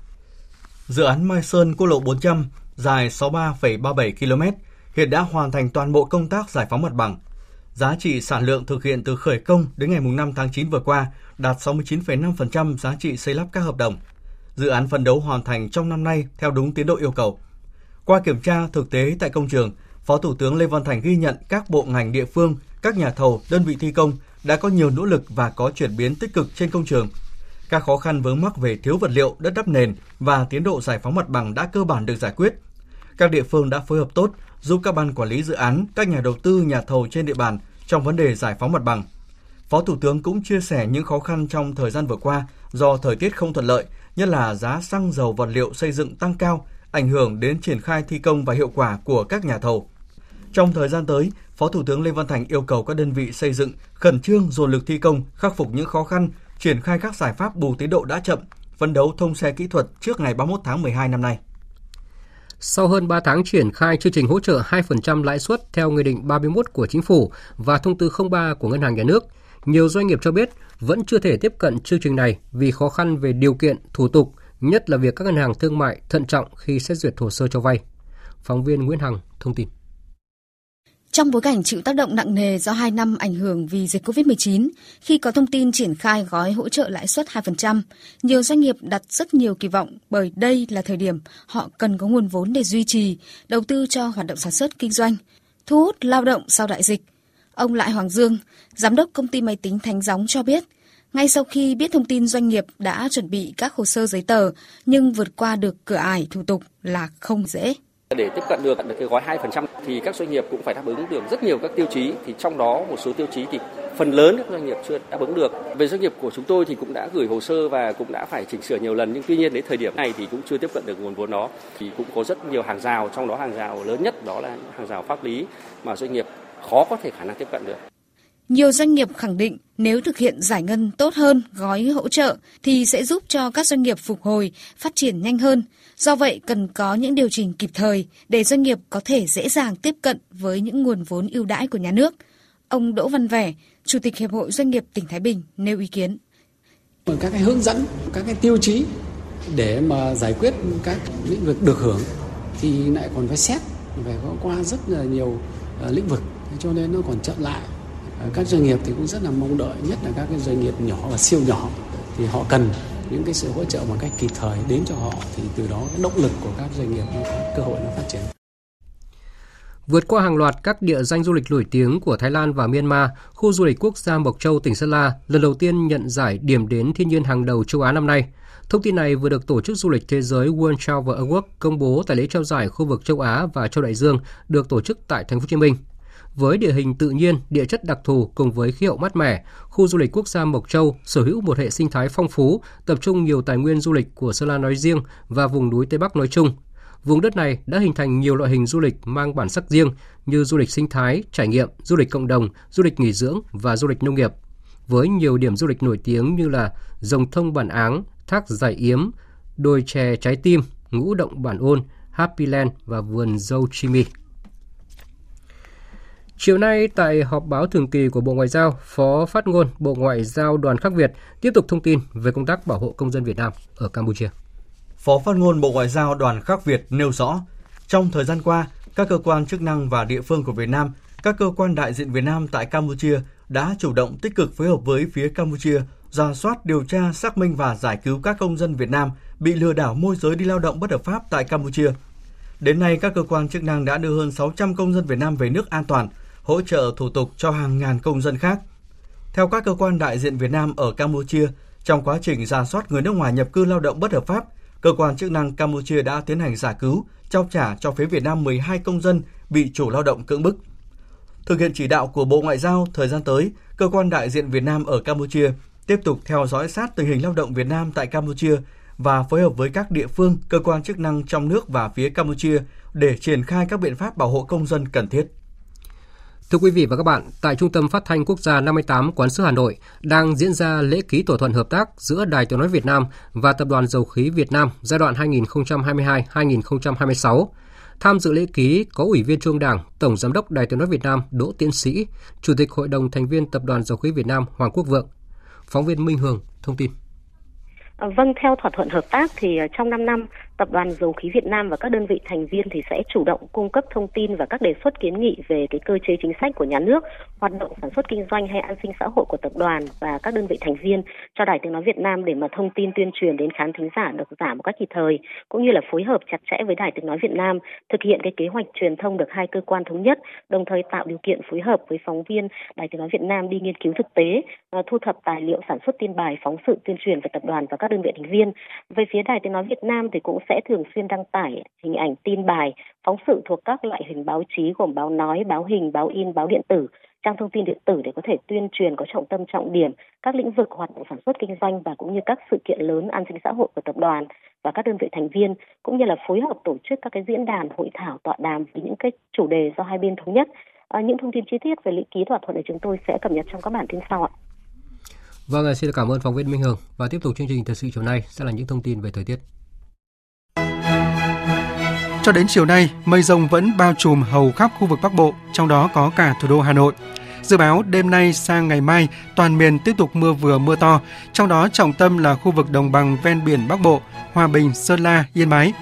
Dự án Mai Sơn quốc lộ 400 dài 63,37 km hiện đã hoàn thành toàn bộ công tác giải phóng mặt bằng. Giá trị sản lượng thực hiện từ khởi công đến ngày 5 tháng 9 vừa qua đạt 69,5% giá trị xây lắp các hợp đồng. Dự án phấn đấu hoàn thành trong năm nay theo đúng tiến độ yêu cầu. Qua kiểm tra thực tế tại công trường, Phó Thủ tướng Lê Văn Thành ghi nhận các bộ ngành địa phương, các nhà thầu, đơn vị thi công đã có nhiều nỗ lực và có chuyển biến tích cực trên công trường. Các khó khăn vướng mắc về thiếu vật liệu, đất đắp nền và tiến độ giải phóng mặt bằng đã cơ bản được giải quyết. Các địa phương đã phối hợp tốt, giúp các ban quản lý dự án, các nhà đầu tư, nhà thầu trên địa bàn trong vấn đề giải phóng mặt bằng. Phó Thủ tướng cũng chia sẻ những khó khăn trong thời gian vừa qua do thời tiết không thuận lợi, nhất là giá xăng dầu vật liệu xây dựng tăng cao, ảnh hưởng đến triển khai thi công và hiệu quả của các nhà thầu. Trong thời gian tới, Phó Thủ tướng Lê Văn Thành yêu cầu các đơn vị xây dựng khẩn trương dồn lực thi công, khắc phục những khó khăn, triển khai các giải pháp bù tiến độ đã chậm, phấn đấu thông xe kỹ thuật trước ngày 31 tháng 12 năm nay. Sau hơn 3 tháng triển khai chương trình hỗ trợ 2% lãi suất theo Nghị định 31 của Chính phủ và Thông tư 03 của Ngân hàng Nhà nước, nhiều doanh nghiệp cho biết vẫn chưa thể tiếp cận chương trình này vì khó khăn về điều kiện, thủ tục, nhất là việc các ngân hàng thương mại thận trọng khi xét duyệt hồ sơ cho vay. Phóng viên Nguyễn Hằng thông tin. Trong bối cảnh chịu tác động nặng nề do 2 năm ảnh hưởng vì dịch COVID-19, khi có thông tin triển khai gói hỗ trợ lãi suất 2%, nhiều doanh nghiệp đặt rất nhiều kỳ vọng bởi đây là thời điểm họ cần có nguồn vốn để duy trì, đầu tư cho hoạt động sản xuất kinh doanh, thu hút lao động sau đại dịch. Ông Lại Hoàng Dương, giám đốc công ty máy tính Thánh Gióng cho biết, ngay sau khi biết thông tin doanh nghiệp đã chuẩn bị các hồ sơ giấy tờ nhưng vượt qua được cửa ải thủ tục là không dễ. Để tiếp cận được được cái gói 2% thì các doanh nghiệp cũng phải đáp ứng được rất nhiều các tiêu chí thì trong đó một số tiêu chí thì phần lớn các doanh nghiệp chưa đáp ứng được. Về doanh nghiệp của chúng tôi thì cũng đã gửi hồ sơ và cũng đã phải chỉnh sửa nhiều lần nhưng tuy nhiên đến thời điểm này thì cũng chưa tiếp cận được nguồn vốn đó. Thì cũng có rất nhiều hàng rào trong đó hàng rào lớn nhất đó là hàng rào pháp lý mà doanh nghiệp khó có thể khả năng tiếp cận được. Nhiều doanh nghiệp khẳng định nếu thực hiện giải ngân tốt hơn gói hỗ trợ thì sẽ giúp cho các doanh nghiệp phục hồi, phát triển nhanh hơn. Do vậy cần có những điều chỉnh kịp thời để doanh nghiệp có thể dễ dàng tiếp cận với những nguồn vốn ưu đãi của nhà nước. Ông Đỗ Văn Vẻ, Chủ tịch Hiệp hội Doanh nghiệp tỉnh Thái Bình nêu ý kiến. Các cái hướng dẫn, các cái tiêu chí để mà giải quyết các lĩnh vực được hưởng thì lại còn phải xét, phải có qua rất là nhiều ờ, lĩnh vực cho nên nó còn chậm lại ờ, các doanh nghiệp thì cũng rất là mong đợi nhất là các cái doanh nghiệp nhỏ và siêu nhỏ thì họ cần những cái sự hỗ trợ một cách kịp thời đến cho họ thì từ đó cái động lực của các doanh nghiệp nó có cơ hội nó phát triển. Vượt qua hàng loạt các địa danh du lịch nổi tiếng của Thái Lan và Myanmar, khu du lịch quốc gia Mộc Châu, tỉnh Sơn La lần đầu tiên nhận giải điểm đến thiên nhiên hàng đầu châu Á năm nay. Thông tin này vừa được Tổ chức Du lịch Thế giới World Travel Award công bố tại lễ trao giải khu vực châu Á và châu Đại Dương được tổ chức tại Thành phố Hồ Chí Minh. Với địa hình tự nhiên, địa chất đặc thù cùng với khí hậu mát mẻ, khu du lịch quốc gia Mộc Châu sở hữu một hệ sinh thái phong phú, tập trung nhiều tài nguyên du lịch của Sơn La nói riêng và vùng núi Tây Bắc nói chung. Vùng đất này đã hình thành nhiều loại hình du lịch mang bản sắc riêng như du lịch sinh thái, trải nghiệm, du lịch cộng đồng, du lịch nghỉ dưỡng và du lịch nông nghiệp. Với nhiều điểm du lịch nổi tiếng như là Rồng Thông Bản Áng, Thác Giải Yếm, Đồi Chè Trái Tim, Ngũ Động Bản Ôn, Happy Land và Vườn Dâu Chimi. Chiều nay tại họp báo thường kỳ của Bộ Ngoại giao, Phó phát ngôn Bộ Ngoại giao Đoàn Khắc Việt tiếp tục thông tin về công tác bảo hộ công dân Việt Nam ở Campuchia. Phó phát ngôn Bộ Ngoại giao Đoàn Khắc Việt nêu rõ, trong thời gian qua, các cơ quan chức năng và địa phương của Việt Nam, các cơ quan đại diện Việt Nam tại Campuchia đã chủ động tích cực phối hợp với phía Campuchia ra soát, điều tra, xác minh và giải cứu các công dân Việt Nam bị lừa đảo môi giới đi lao động bất hợp pháp tại Campuchia. Đến nay, các cơ quan chức năng đã đưa hơn 600 công dân Việt Nam về nước an toàn, hỗ trợ thủ tục cho hàng ngàn công dân khác. Theo các cơ quan đại diện Việt Nam ở Campuchia, trong quá trình giả soát người nước ngoài nhập cư lao động bất hợp pháp, cơ quan chức năng Campuchia đã tiến hành giải cứu, trao trả cho phía Việt Nam 12 công dân bị chủ lao động cưỡng bức. Thực hiện chỉ đạo của Bộ Ngoại giao thời gian tới, cơ quan đại diện Việt Nam ở Campuchia tiếp tục theo dõi sát tình hình lao động Việt Nam tại Campuchia và phối hợp với các địa phương, cơ quan chức năng trong nước và phía Campuchia để triển khai các biện pháp bảo hộ công dân cần thiết. Thưa quý vị và các bạn, tại Trung tâm Phát thanh Quốc gia 58 Quán sứ Hà Nội đang diễn ra lễ ký thỏa thuận hợp tác giữa Đài Tiếng nói Việt Nam và Tập đoàn Dầu khí Việt Nam giai đoạn 2022-2026. Tham dự lễ ký có Ủy viên Trung Đảng, Tổng Giám đốc Đài Tiếng nói Việt Nam Đỗ Tiến Sĩ, Chủ tịch Hội đồng thành viên Tập đoàn Dầu khí Việt Nam Hoàng Quốc Vượng. Phóng viên Minh Hường thông tin. Vâng, theo thỏa thuận hợp tác thì trong 5 năm, Tập đoàn Dầu khí Việt Nam và các đơn vị thành viên thì sẽ chủ động cung cấp thông tin và các đề xuất kiến nghị về cái cơ chế chính sách của nhà nước, hoạt động sản xuất kinh doanh hay an sinh xã hội của tập đoàn và các đơn vị thành viên cho Đài Tiếng nói Việt Nam để mà thông tin tuyên truyền đến khán thính giả được giảm một cách kịp thời, cũng như là phối hợp chặt chẽ với Đài Tiếng nói Việt Nam thực hiện cái kế hoạch truyền thông được hai cơ quan thống nhất, đồng thời tạo điều kiện phối hợp với phóng viên Đài Tiếng nói Việt Nam đi nghiên cứu thực tế, à, thu thập tài liệu sản xuất tin bài phóng sự tuyên truyền về tập đoàn và các đơn vị thành viên. Về phía Đài Tiếng nói Việt Nam thì cũng sẽ thường xuyên đăng tải hình ảnh tin bài, phóng sự thuộc các loại hình báo chí gồm báo nói, báo hình, báo in, báo điện tử, trang thông tin điện tử để có thể tuyên truyền có trọng tâm trọng điểm các lĩnh vực hoạt động sản xuất kinh doanh và cũng như các sự kiện lớn an sinh xã hội của tập đoàn và các đơn vị thành viên cũng như là phối hợp tổ chức các cái diễn đàn hội thảo tọa đàm với những cái chủ đề do hai bên thống nhất à, những thông tin chi tiết về lễ ký thỏa thuận này chúng tôi sẽ cập nhật trong các bản tin sau ạ. Vâng, xin cảm ơn phóng viên Minh Hường và tiếp tục chương trình thời sự chiều nay sẽ là những thông tin về thời tiết. Cho đến chiều nay, mây rông vẫn bao trùm hầu khắp khu vực Bắc Bộ, trong đó có cả thủ đô Hà Nội. Dự báo đêm nay sang ngày mai, toàn miền tiếp tục mưa vừa mưa to, trong đó trọng tâm là khu vực đồng bằng ven biển Bắc Bộ, Hòa Bình, Sơn La, Yên Bái.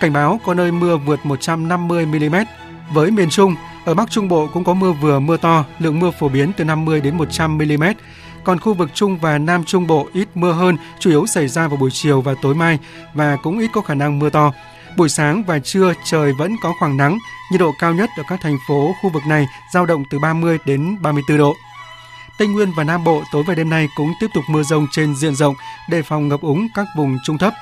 Cảnh báo có nơi mưa vượt 150 mm. Với miền Trung, ở Bắc Trung Bộ cũng có mưa vừa mưa to, lượng mưa phổ biến từ 50 đến 100 mm. Còn khu vực Trung và Nam Trung Bộ ít mưa hơn, chủ yếu xảy ra vào buổi chiều và tối mai và cũng ít có khả năng mưa to. Buổi sáng và trưa trời vẫn có khoảng nắng, nhiệt độ cao nhất ở các thành phố khu vực này giao động từ 30 đến 34 độ. Tây Nguyên và Nam Bộ tối và đêm nay cũng tiếp tục mưa rông trên diện rộng, đề phòng ngập úng các vùng trung thấp.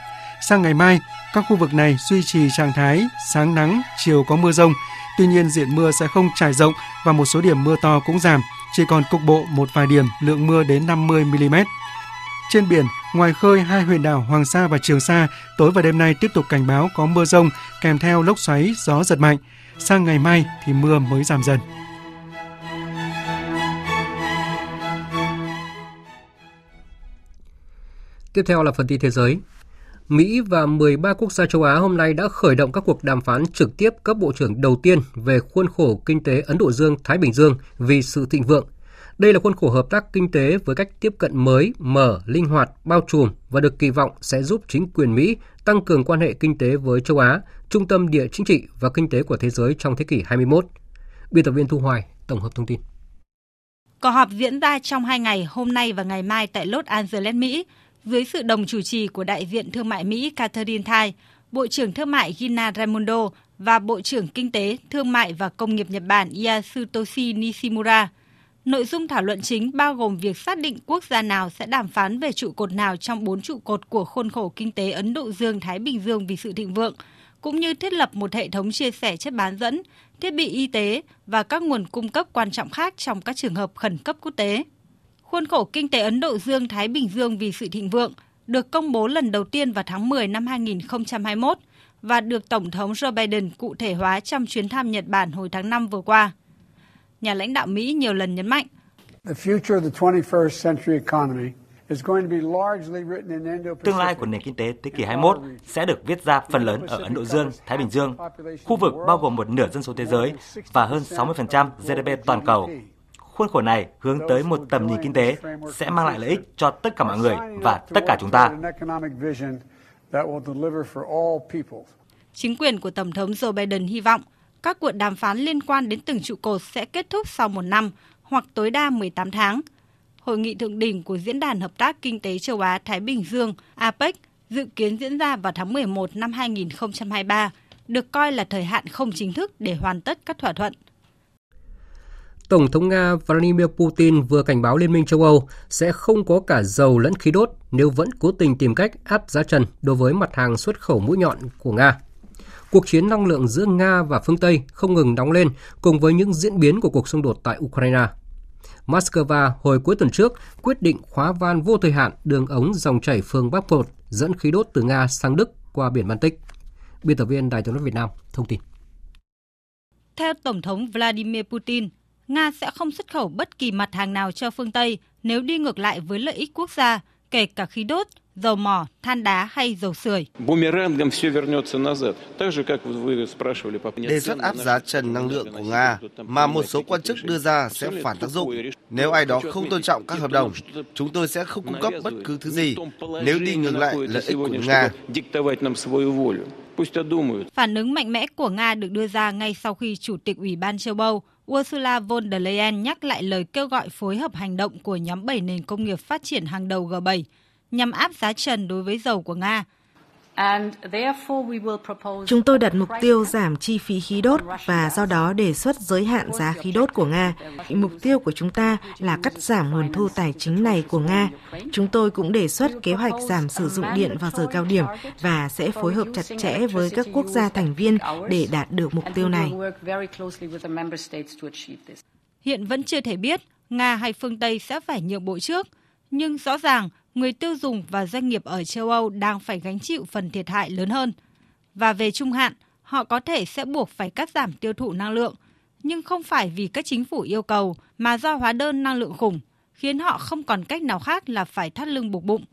Sang ngày mai, các khu vực này duy trì trạng thái sáng nắng, chiều có mưa rông. Tuy nhiên diện mưa sẽ không trải rộng và một số điểm mưa to cũng giảm, chỉ còn cục bộ một vài điểm lượng mưa đến 50 mm. Trên biển, ngoài khơi hai huyện đảo Hoàng Sa và Trường Sa, tối và đêm nay tiếp tục cảnh báo có mưa rông kèm theo lốc xoáy, gió giật mạnh. Sang ngày mai thì mưa mới giảm dần. Tiếp theo là phần tin thế giới. Mỹ và 13 quốc gia châu Á hôm nay đã khởi động các cuộc đàm phán trực tiếp cấp bộ trưởng đầu tiên về khuôn khổ kinh tế Ấn Độ Dương-Thái Bình Dương vì sự thịnh vượng đây là khuôn khổ hợp tác kinh tế với cách tiếp cận mới, mở, linh hoạt, bao trùm và được kỳ vọng sẽ giúp chính quyền Mỹ tăng cường quan hệ kinh tế với châu Á, trung tâm địa chính trị và kinh tế của thế giới trong thế kỷ 21. Biên tập viên Thu Hoài tổng hợp thông tin. Cuộc họp diễn ra trong hai ngày hôm nay và ngày mai tại Los Angeles, Mỹ, dưới sự đồng chủ trì của đại diện thương mại Mỹ Catherine Tai, Bộ trưởng Thương mại Gina Raimondo và Bộ trưởng Kinh tế, Thương mại và Công nghiệp Nhật Bản Yasutoshi Nishimura – Nội dung thảo luận chính bao gồm việc xác định quốc gia nào sẽ đàm phán về trụ cột nào trong bốn trụ cột của khuôn khổ kinh tế Ấn Độ Dương-Thái Bình Dương vì sự thịnh vượng, cũng như thiết lập một hệ thống chia sẻ chất bán dẫn, thiết bị y tế và các nguồn cung cấp quan trọng khác trong các trường hợp khẩn cấp quốc tế. Khuôn khổ kinh tế Ấn Độ Dương-Thái Bình Dương vì sự thịnh vượng được công bố lần đầu tiên vào tháng 10 năm 2021 và được Tổng thống Joe Biden cụ thể hóa trong chuyến thăm Nhật Bản hồi tháng 5 vừa qua nhà lãnh đạo Mỹ nhiều lần nhấn mạnh. Tương lai của nền kinh tế thế kỷ 21 sẽ được viết ra phần lớn ở Ấn Độ Dương, Thái Bình Dương, khu vực bao gồm một nửa dân số thế giới và hơn 60% GDP toàn cầu. Khuôn khổ này hướng tới một tầm nhìn kinh tế sẽ mang lại lợi ích cho tất cả mọi người và tất cả chúng ta. Chính quyền của Tổng thống Joe Biden hy vọng các cuộc đàm phán liên quan đến từng trụ cột sẽ kết thúc sau một năm hoặc tối đa 18 tháng. Hội nghị thượng đỉnh của Diễn đàn Hợp tác Kinh tế Châu Á-Thái Bình Dương APEC dự kiến diễn ra vào tháng 11 năm 2023, được coi là thời hạn không chính thức để hoàn tất các thỏa thuận. Tổng thống Nga Vladimir Putin vừa cảnh báo Liên minh châu Âu sẽ không có cả dầu lẫn khí đốt nếu vẫn cố tình tìm cách áp giá trần đối với mặt hàng xuất khẩu mũi nhọn của Nga cuộc chiến năng lượng giữa Nga và phương Tây không ngừng nóng lên cùng với những diễn biến của cuộc xung đột tại Ukraine. Moscow hồi cuối tuần trước quyết định khóa van vô thời hạn đường ống dòng chảy phương Bắc Port dẫn khí đốt từ Nga sang Đức qua biển Baltic. Biên tập viên Đài tiếng nói Việt Nam thông tin. Theo Tổng thống Vladimir Putin, Nga sẽ không xuất khẩu bất kỳ mặt hàng nào cho phương Tây nếu đi ngược lại với lợi ích quốc gia, kể cả khí đốt, dầu mỏ, than đá hay dầu sưởi. Đề xuất áp giá trần năng lượng của Nga mà một số quan chức đưa ra sẽ phản tác dụng. Nếu ai đó không tôn trọng các hợp đồng, chúng tôi sẽ không cung cấp bất cứ thứ gì nếu đi ngược lại lợi ích của Nga. Phản ứng mạnh mẽ của Nga được đưa ra ngay sau khi Chủ tịch Ủy ban châu Âu Ursula von der Leyen nhắc lại lời kêu gọi phối hợp hành động của nhóm 7 nền công nghiệp phát triển hàng đầu G7 nhằm áp giá trần đối với dầu của Nga. Chúng tôi đặt mục tiêu giảm chi phí khí đốt và do đó đề xuất giới hạn giá khí đốt của Nga. Mục tiêu của chúng ta là cắt giảm nguồn thu tài chính này của Nga. Chúng tôi cũng đề xuất kế hoạch giảm sử dụng điện vào giờ cao điểm và sẽ phối hợp chặt chẽ với các quốc gia thành viên để đạt được mục tiêu này. Hiện vẫn chưa thể biết Nga hay phương Tây sẽ phải nhượng bộ trước, nhưng rõ ràng người tiêu dùng và doanh nghiệp ở châu Âu đang phải gánh chịu phần thiệt hại lớn hơn. Và về trung hạn, họ có thể sẽ buộc phải cắt giảm tiêu thụ năng lượng, nhưng không phải vì các chính phủ yêu cầu mà do hóa đơn năng lượng khủng, khiến họ không còn cách nào khác là phải thắt lưng buộc bụng.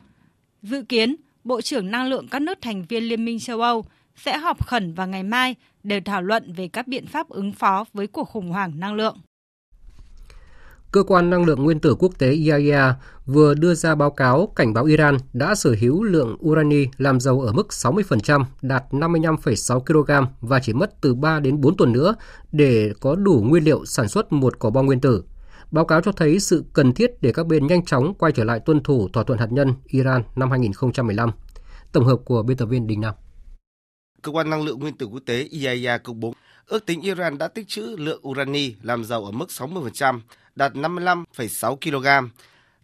Dự kiến, Bộ trưởng Năng lượng các nước thành viên Liên minh châu Âu sẽ họp khẩn vào ngày mai để thảo luận về các biện pháp ứng phó với cuộc khủng hoảng năng lượng. Cơ quan Năng lượng Nguyên tử Quốc tế IAEA vừa đưa ra báo cáo cảnh báo Iran đã sở hữu lượng urani làm giàu ở mức 60%, đạt 55,6 kg và chỉ mất từ 3 đến 4 tuần nữa để có đủ nguyên liệu sản xuất một quả bom nguyên tử. Báo cáo cho thấy sự cần thiết để các bên nhanh chóng quay trở lại tuân thủ thỏa thuận hạt nhân Iran năm 2015. Tổng hợp của biên tập viên Đình Nam. Cơ quan Năng lượng Nguyên tử Quốc tế IAEA công bố ước tính Iran đã tích trữ lượng urani làm giàu ở mức 60%, đạt 55,6 kg,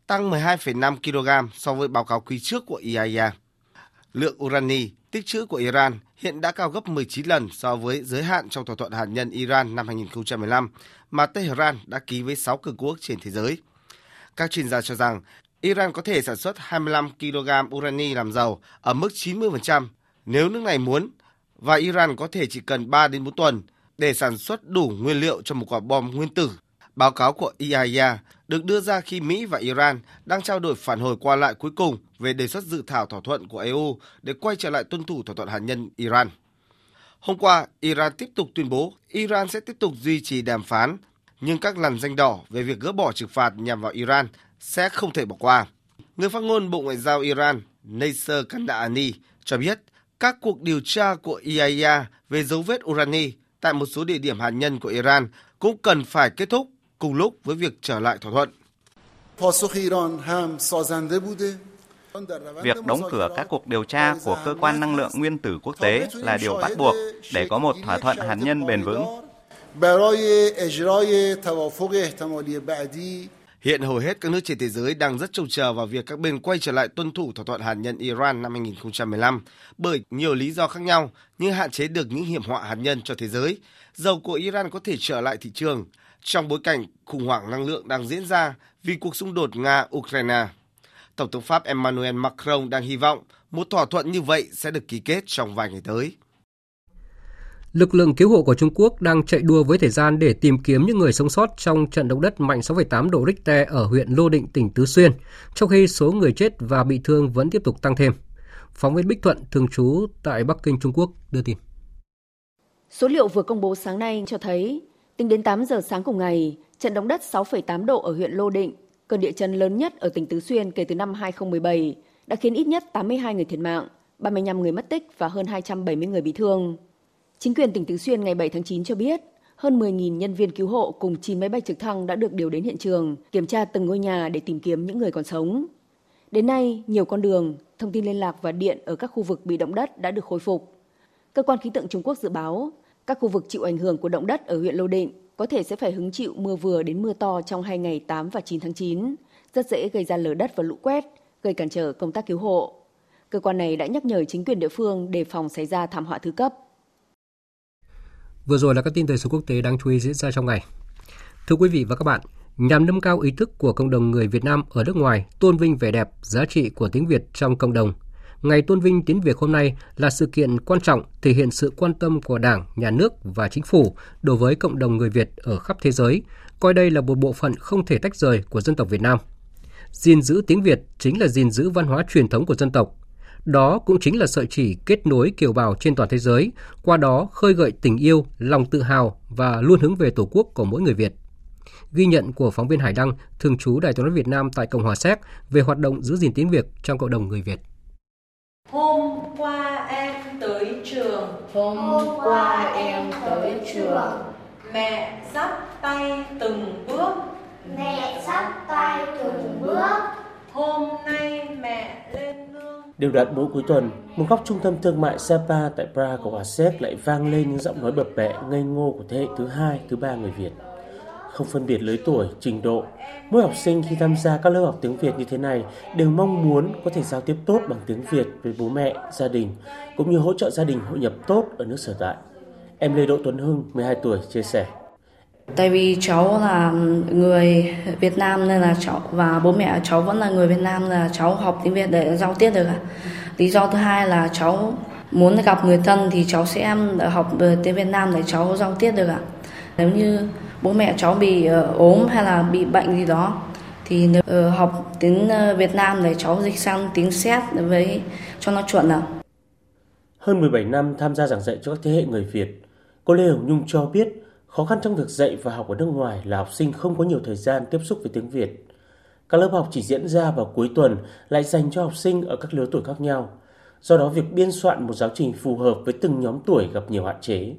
tăng 12,5 kg so với báo cáo quý trước của IAEA. Lượng urani tích trữ của Iran hiện đã cao gấp 19 lần so với giới hạn trong thỏa thuận hạt nhân Iran năm 2015 mà Tehran đã ký với 6 cường quốc trên thế giới. Các chuyên gia cho rằng Iran có thể sản xuất 25 kg urani làm giàu ở mức 90% nếu nước này muốn và Iran có thể chỉ cần 3 đến 4 tuần để sản xuất đủ nguyên liệu cho một quả bom nguyên tử Báo cáo của IAEA được đưa ra khi Mỹ và Iran đang trao đổi phản hồi qua lại cuối cùng về đề xuất dự thảo thỏa thuận của EU để quay trở lại tuân thủ thỏa thuận hạt nhân Iran. Hôm qua, Iran tiếp tục tuyên bố Iran sẽ tiếp tục duy trì đàm phán, nhưng các lằn danh đỏ về việc gỡ bỏ trừng phạt nhằm vào Iran sẽ không thể bỏ qua. Người phát ngôn Bộ Ngoại giao Iran Nasser Kandaani cho biết các cuộc điều tra của IAEA về dấu vết urani tại một số địa điểm hạt nhân của Iran cũng cần phải kết thúc cùng lúc với việc trở lại thỏa thuận. Việc đóng cửa các cuộc điều tra của cơ quan năng lượng nguyên tử quốc tế là điều bắt buộc để có một thỏa thuận hạt nhân bền vững. Hiện hầu hết các nước trên thế giới đang rất trông chờ vào việc các bên quay trở lại tuân thủ thỏa thuận hạt nhân Iran năm 2015 bởi nhiều lý do khác nhau như hạn chế được những hiểm họa hạt nhân cho thế giới. Dầu của Iran có thể trở lại thị trường, trong bối cảnh khủng hoảng năng lượng đang diễn ra vì cuộc xung đột Nga-Ukraine. Tổng thống Pháp Emmanuel Macron đang hy vọng một thỏa thuận như vậy sẽ được ký kết trong vài ngày tới. Lực lượng cứu hộ của Trung Quốc đang chạy đua với thời gian để tìm kiếm những người sống sót trong trận động đất mạnh 6,8 độ Richter ở huyện Lô Định, tỉnh Tứ Xuyên, trong khi số người chết và bị thương vẫn tiếp tục tăng thêm. Phóng viên Bích Thuận, thường trú tại Bắc Kinh, Trung Quốc, đưa tin. Số liệu vừa công bố sáng nay cho thấy Tính đến 8 giờ sáng cùng ngày, trận động đất 6,8 độ ở huyện Lô Định, cơn địa chấn lớn nhất ở tỉnh Tứ Xuyên kể từ năm 2017, đã khiến ít nhất 82 người thiệt mạng, 35 người mất tích và hơn 270 người bị thương. Chính quyền tỉnh Tứ Xuyên ngày 7 tháng 9 cho biết, hơn 10.000 nhân viên cứu hộ cùng 9 máy bay trực thăng đã được điều đến hiện trường, kiểm tra từng ngôi nhà để tìm kiếm những người còn sống. Đến nay, nhiều con đường, thông tin liên lạc và điện ở các khu vực bị động đất đã được khôi phục. Cơ quan khí tượng Trung Quốc dự báo, các khu vực chịu ảnh hưởng của động đất ở huyện Lô Định có thể sẽ phải hứng chịu mưa vừa đến mưa to trong hai ngày 8 và 9 tháng 9, rất dễ gây ra lở đất và lũ quét, gây cản trở công tác cứu hộ. Cơ quan này đã nhắc nhở chính quyền địa phương đề phòng xảy ra thảm họa thứ cấp. Vừa rồi là các tin thời sự quốc tế đáng chú ý diễn ra trong ngày. Thưa quý vị và các bạn, nhằm nâng cao ý thức của cộng đồng người Việt Nam ở nước ngoài tôn vinh vẻ đẹp, giá trị của tiếng Việt trong cộng đồng. Ngày tôn vinh tiếng Việt hôm nay là sự kiện quan trọng thể hiện sự quan tâm của Đảng, Nhà nước và Chính phủ đối với cộng đồng người Việt ở khắp thế giới, coi đây là một bộ phận không thể tách rời của dân tộc Việt Nam. Gìn giữ tiếng Việt chính là gìn giữ văn hóa truyền thống của dân tộc. Đó cũng chính là sợi chỉ kết nối kiều bào trên toàn thế giới, qua đó khơi gợi tình yêu, lòng tự hào và luôn hướng về Tổ quốc của mỗi người Việt. Ghi nhận của phóng viên Hải Đăng, thường trú Đài tiếng nói Việt Nam tại Cộng hòa Séc về hoạt động giữ gìn tiếng Việt trong cộng đồng người Việt. Hôm qua em tới trường. Hôm qua em tới trường. Mẹ dắt tay từng bước. Mẹ dắt tay từng bước. Hôm nay mẹ lên nương. Đều đặn mỗi cuối tuần, một góc trung tâm thương mại Sapa tại Praha, Cộng hòa Séc lại vang lên những giọng nói bập bẹ ngây ngô của thế hệ thứ hai, thứ ba người Việt. Không phân biệt lứa tuổi, trình độ, mỗi học sinh khi tham gia các lớp học tiếng Việt như thế này đều mong muốn có thể giao tiếp tốt bằng tiếng Việt với bố mẹ, gia đình, cũng như hỗ trợ gia đình hội nhập tốt ở nước sở tại. Em Lê Đỗ Tuấn Hưng, 12 tuổi, chia sẻ. Tại vì cháu là người Việt Nam nên là cháu và bố mẹ cháu vẫn là người Việt Nam là cháu học tiếng Việt để giao tiếp được. Lý do thứ hai là cháu muốn gặp người thân thì cháu sẽ học tiếng Việt Nam để cháu giao tiếp được ạ. Nếu như bố mẹ cháu bị uh, ốm hay là bị bệnh gì đó thì nếu, uh, học tiếng ờ, Việt Nam để cháu dịch sang tiếng Séc với cho nó chuẩn nào. Hơn 17 năm tham gia giảng dạy cho các thế hệ người Việt, cô Lê Hồng Nhung cho biết khó khăn trong việc dạy và học ở nước ngoài là học sinh không có nhiều thời gian tiếp xúc với tiếng Việt. Các lớp học chỉ diễn ra vào cuối tuần lại dành cho học sinh ở các lứa tuổi khác nhau. Do đó việc biên soạn một giáo trình phù hợp với từng nhóm tuổi gặp nhiều hạn chế.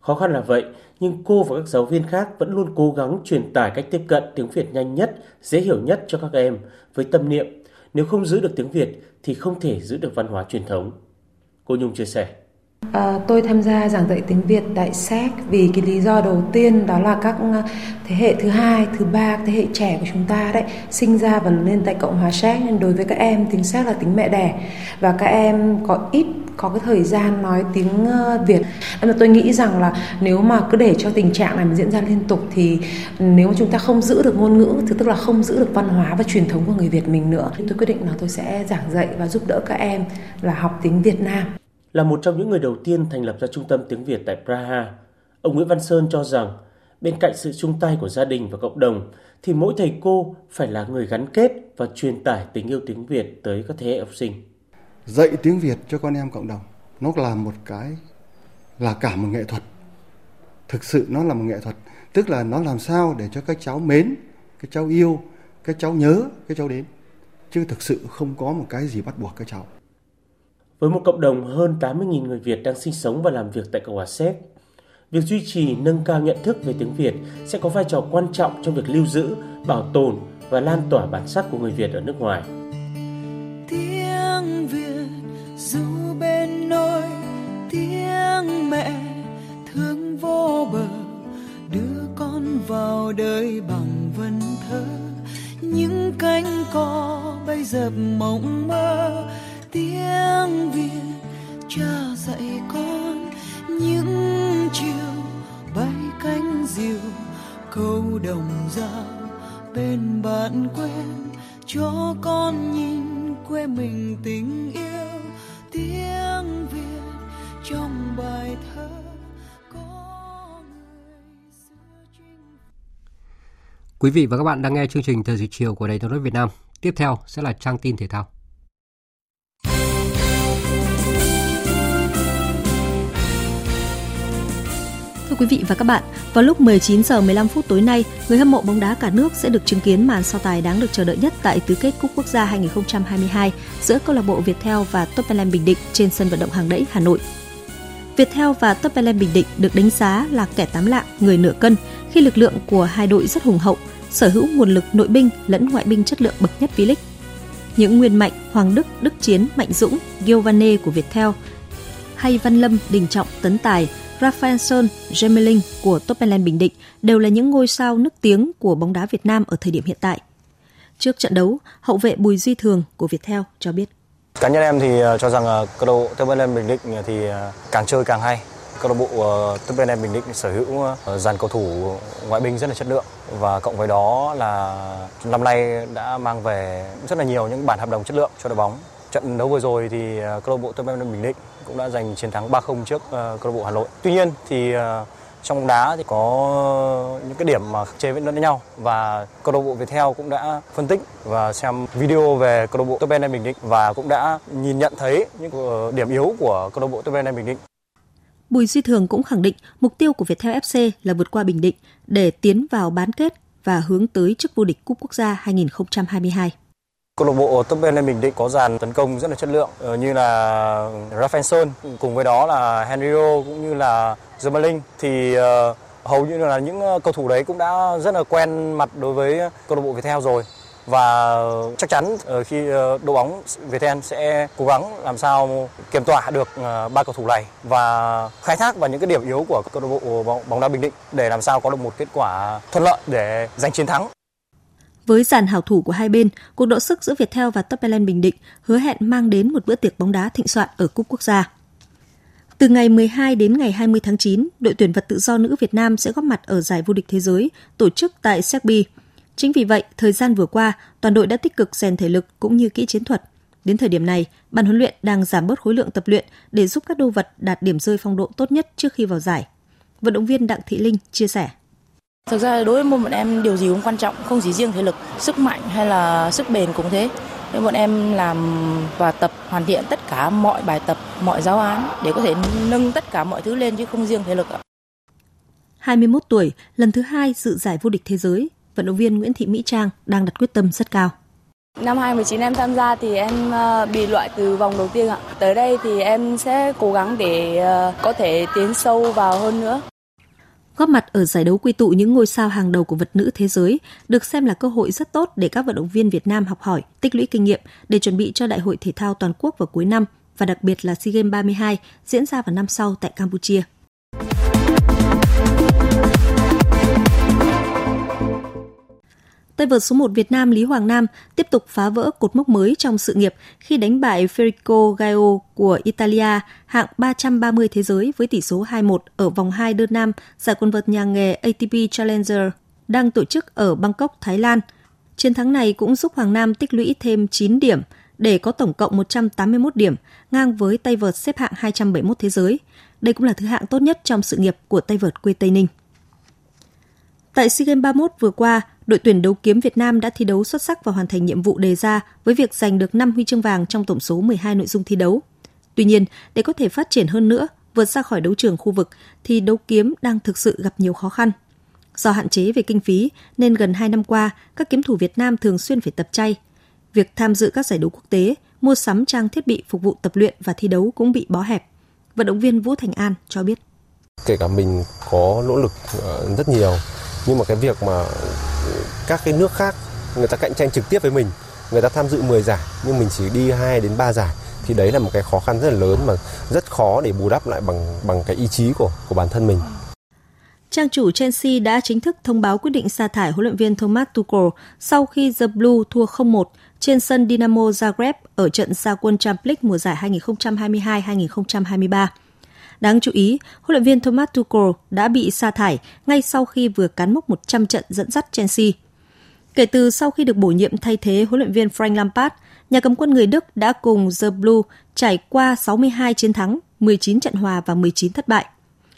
Khó khăn là vậy, nhưng cô và các giáo viên khác vẫn luôn cố gắng truyền tải cách tiếp cận tiếng Việt nhanh nhất, dễ hiểu nhất cho các em với tâm niệm nếu không giữ được tiếng Việt thì không thể giữ được văn hóa truyền thống. Cô Nhung chia sẻ. À, tôi tham gia giảng dạy tiếng Việt tại SEC vì cái lý do đầu tiên đó là các ừ, thế hệ thứ hai, thứ ba, thế hệ trẻ của chúng ta đấy sinh ra và lớn lên tại Cộng hòa Séc nên đối với các em tiếng Séc là tiếng mẹ đẻ và các em có ít có cái thời gian nói tiếng ờ, Việt. Nên là tôi nghĩ rằng là nếu mà cứ để cho tình trạng này mà diễn ra liên tục thì nếu mà chúng ta không giữ được ngôn ngữ thì tức là không giữ được văn hóa và truyền thống của người Việt mình nữa. Tôi quyết định là tôi sẽ giảng dạy và giúp đỡ các em là học tiếng Việt Nam là một trong những người đầu tiên thành lập ra Trung tâm tiếng Việt tại Praha. Ông Nguyễn Văn Sơn cho rằng, bên cạnh sự chung tay của gia đình và cộng đồng, thì mỗi thầy cô phải là người gắn kết và truyền tải tình yêu tiếng Việt tới các thế hệ học sinh. Dạy tiếng Việt cho con em cộng đồng, nó là một cái, là cả một nghệ thuật. Thực sự nó là một nghệ thuật, tức là nó làm sao để cho các cháu mến, các cháu yêu, các cháu nhớ, các cháu đến. Chứ thực sự không có một cái gì bắt buộc các cháu. Với một cộng đồng hơn 80.000 người Việt đang sinh sống và làm việc tại Cộng hòa Séc, việc duy trì nâng cao nhận thức về tiếng Việt sẽ có vai trò quan trọng trong việc lưu giữ, bảo tồn và lan tỏa bản sắc của người Việt ở nước ngoài. Mẹ thương vô bờ, đưa con vào đời bằng vần thơ. Những cánh cò bay dập mộng mơ, tiếng Việt cha dạy con. Những chiều bay cánh diều, câu đồng dao bên bạn quen cho con nhìn quê mình tình yêu, tiếng Việt trong bài thơ Quý vị và các bạn đang nghe chương trình Thời sự chiều của Đài Tiếng nói Việt Nam. Tiếp theo sẽ là trang tin thể thao. Thưa quý vị và các bạn, vào lúc 19 giờ 15 phút tối nay, người hâm mộ bóng đá cả nước sẽ được chứng kiến màn so tài đáng được chờ đợi nhất tại tứ kết Cúp Quốc gia 2022 giữa câu lạc bộ Viettel và Tottenham Bình Định trên sân vận động Hàng Đẫy, Hà Nội. Viettel và Tottenham Bình Định được đánh giá là kẻ tám lạng, người nửa cân khi lực lượng của hai đội rất hùng hậu, sở hữu nguồn lực nội binh lẫn ngoại binh chất lượng bậc nhất V-League. Những nguyên mạnh Hoàng Đức, Đức Chiến, Mạnh Dũng, Giovanni của Viettel hay Văn Lâm, Đình Trọng, Tấn Tài Rafael Sơn, Gemelin của Tottenham Bình Định đều là những ngôi sao nức tiếng của bóng đá Việt Nam ở thời điểm hiện tại. Trước trận đấu, hậu vệ Bùi Duy Thường của Viettel cho biết. Cá nhân em thì ờ, cho rằng ờ, câu lạc bộ Tottenham Bình Định ờ, thì càng chơi càng hay. câu lạc bộ uh, Top Em Bình Định sở hữu dàn cầu thủ ngoại binh rất là chất lượng và cộng với đó là năm nay đã mang về rất là nhiều những bản hợp đồng chất lượng cho đội bóng. Trận đấu vừa rồi thì câu lạc bộ Top Em Bình Định cũng đã giành chiến thắng 3-0 trước câu lạc bộ Hà Nội. Tuy nhiên thì trong bóng đá thì có những cái điểm mà chế vẫn lẫn nhau và câu lạc bộ Viettel cũng đã phân tích và xem video về câu lạc bộ Top Em Bình Định và cũng đã nhìn nhận thấy những điểm yếu của câu lạc bộ Top Em Bình Định. Bùi Duy Thường cũng khẳng định mục tiêu của Viettel FC là vượt qua Bình Định để tiến vào bán kết và hướng tới chức vô địch Cúp Quốc gia 2022. Câu lạc bộ Top Ben Bình Định có dàn tấn công rất là chất lượng ờ, như là Rafael Son cùng với đó là Henrio cũng như là Zermaling thì uh, hầu như là những ờ, cầu thủ đấy cũng đã rất là quen mặt đối với câu lạc bộ Viettel rồi và chắc chắn ờ, khi đội bóng Viettel sẽ cố gắng làm sao kiểm tỏa được ba cầu thủ này và khai thác vào những cái điểm yếu của câu lạc bộ bóng đá Bình Định để làm sao có được một kết quả thuận lợi để giành chiến thắng. Với dàn hảo thủ của hai bên, cuộc độ sức giữa Viettel và Top Bình Định hứa hẹn mang đến một bữa tiệc bóng đá thịnh soạn ở Cúp Quốc gia. Từ ngày 12 đến ngày 20 tháng 9, đội tuyển vật tự do nữ Việt Nam sẽ góp mặt ở giải vô địch thế giới tổ chức tại Serbia. Chính vì vậy, thời gian vừa qua, toàn đội đã tích cực rèn thể lực cũng như kỹ chiến thuật. Đến thời điểm này, ban huấn luyện đang giảm bớt khối lượng tập luyện để giúp các đô vật đạt điểm rơi phong độ tốt nhất trước khi vào giải. Vận động viên Đặng Thị Linh chia sẻ. Thực ra đối với môn bọn em điều gì cũng quan trọng, không chỉ riêng thể lực, sức mạnh hay là sức bền cũng thế. Nên bọn em làm và tập hoàn thiện tất cả mọi bài tập, mọi giáo án để có thể nâng tất cả mọi thứ lên chứ không riêng thể lực. 21 tuổi, lần thứ hai dự giải vô địch thế giới, vận động viên Nguyễn Thị Mỹ Trang đang đặt quyết tâm rất cao. Năm 2019 em tham gia thì em ờ, bị loại từ vòng đầu tiên ạ. Tới đây thì em sẽ cố gắng để ờ, có thể tiến sâu vào hơn nữa. Góp mặt ở giải đấu quy tụ những ngôi sao hàng đầu của vật nữ thế giới được xem là cơ hội rất tốt để các vận động viên Việt Nam học hỏi, tích lũy kinh nghiệm để chuẩn bị cho Đại hội thể thao toàn quốc vào cuối năm và đặc biệt là SEA Games 32 diễn ra vào năm sau tại Campuchia. Tay vợt số 1 Việt Nam Lý Hoàng Nam tiếp tục phá vỡ cột mốc mới trong sự nghiệp khi đánh bại Federico Gaio của Italia hạng 330 thế giới với tỷ số 2-1 ở vòng 2 đơn nam giải quần vợt nhà nghề ATP Challenger đang tổ chức ở Bangkok, Thái Lan. Chiến thắng này cũng giúp Hoàng Nam tích lũy thêm 9 điểm để có tổng cộng 181 điểm, ngang với tay vợt xếp hạng 271 thế giới. Đây cũng là thứ hạng tốt nhất trong sự nghiệp của tay vợt quê Tây Ninh. Tại SEA Games 31 vừa qua, đội tuyển đấu kiếm Việt Nam đã thi đấu xuất sắc và hoàn thành nhiệm vụ đề ra với việc giành được 5 huy chương vàng trong tổng số 12 nội dung thi đấu. Tuy nhiên, để có thể phát triển hơn nữa, vượt ra khỏi đấu trường khu vực thì đấu kiếm đang thực sự gặp nhiều khó khăn. Do hạn chế về kinh phí nên gần 2 năm qua, các kiếm thủ Việt Nam thường xuyên phải tập chay. Việc tham dự các giải đấu quốc tế, mua sắm trang thiết bị phục vụ tập luyện và thi đấu cũng bị bó hẹp. Vận động viên Vũ Thành An cho biết. Kể cả mình có nỗ lực ờ, rất nhiều nhưng mà cái việc mà các cái nước khác người ta cạnh tranh trực tiếp với mình người ta tham dự 10 giải nhưng mình chỉ đi 2 đến 3 giải thì đấy là một cái khó khăn rất là lớn mà rất khó để bù đắp lại bằng bằng cái ý chí của của bản thân mình. Trang chủ Chelsea đã chính thức thông báo quyết định sa thải huấn luyện viên Thomas Tuchel sau khi The Blue thua 0-1 trên sân Dinamo Zagreb ở trận gia quân Champions League mùa giải 2022-2023. Đáng chú ý, huấn luyện viên Thomas Tuchel đã bị sa thải ngay sau khi vừa cán mốc 100 trận dẫn dắt Chelsea. Kể từ sau khi được bổ nhiệm thay thế huấn luyện viên Frank Lampard, nhà cầm quân người Đức đã cùng The Blue trải qua 62 chiến thắng, 19 trận hòa và 19 thất bại.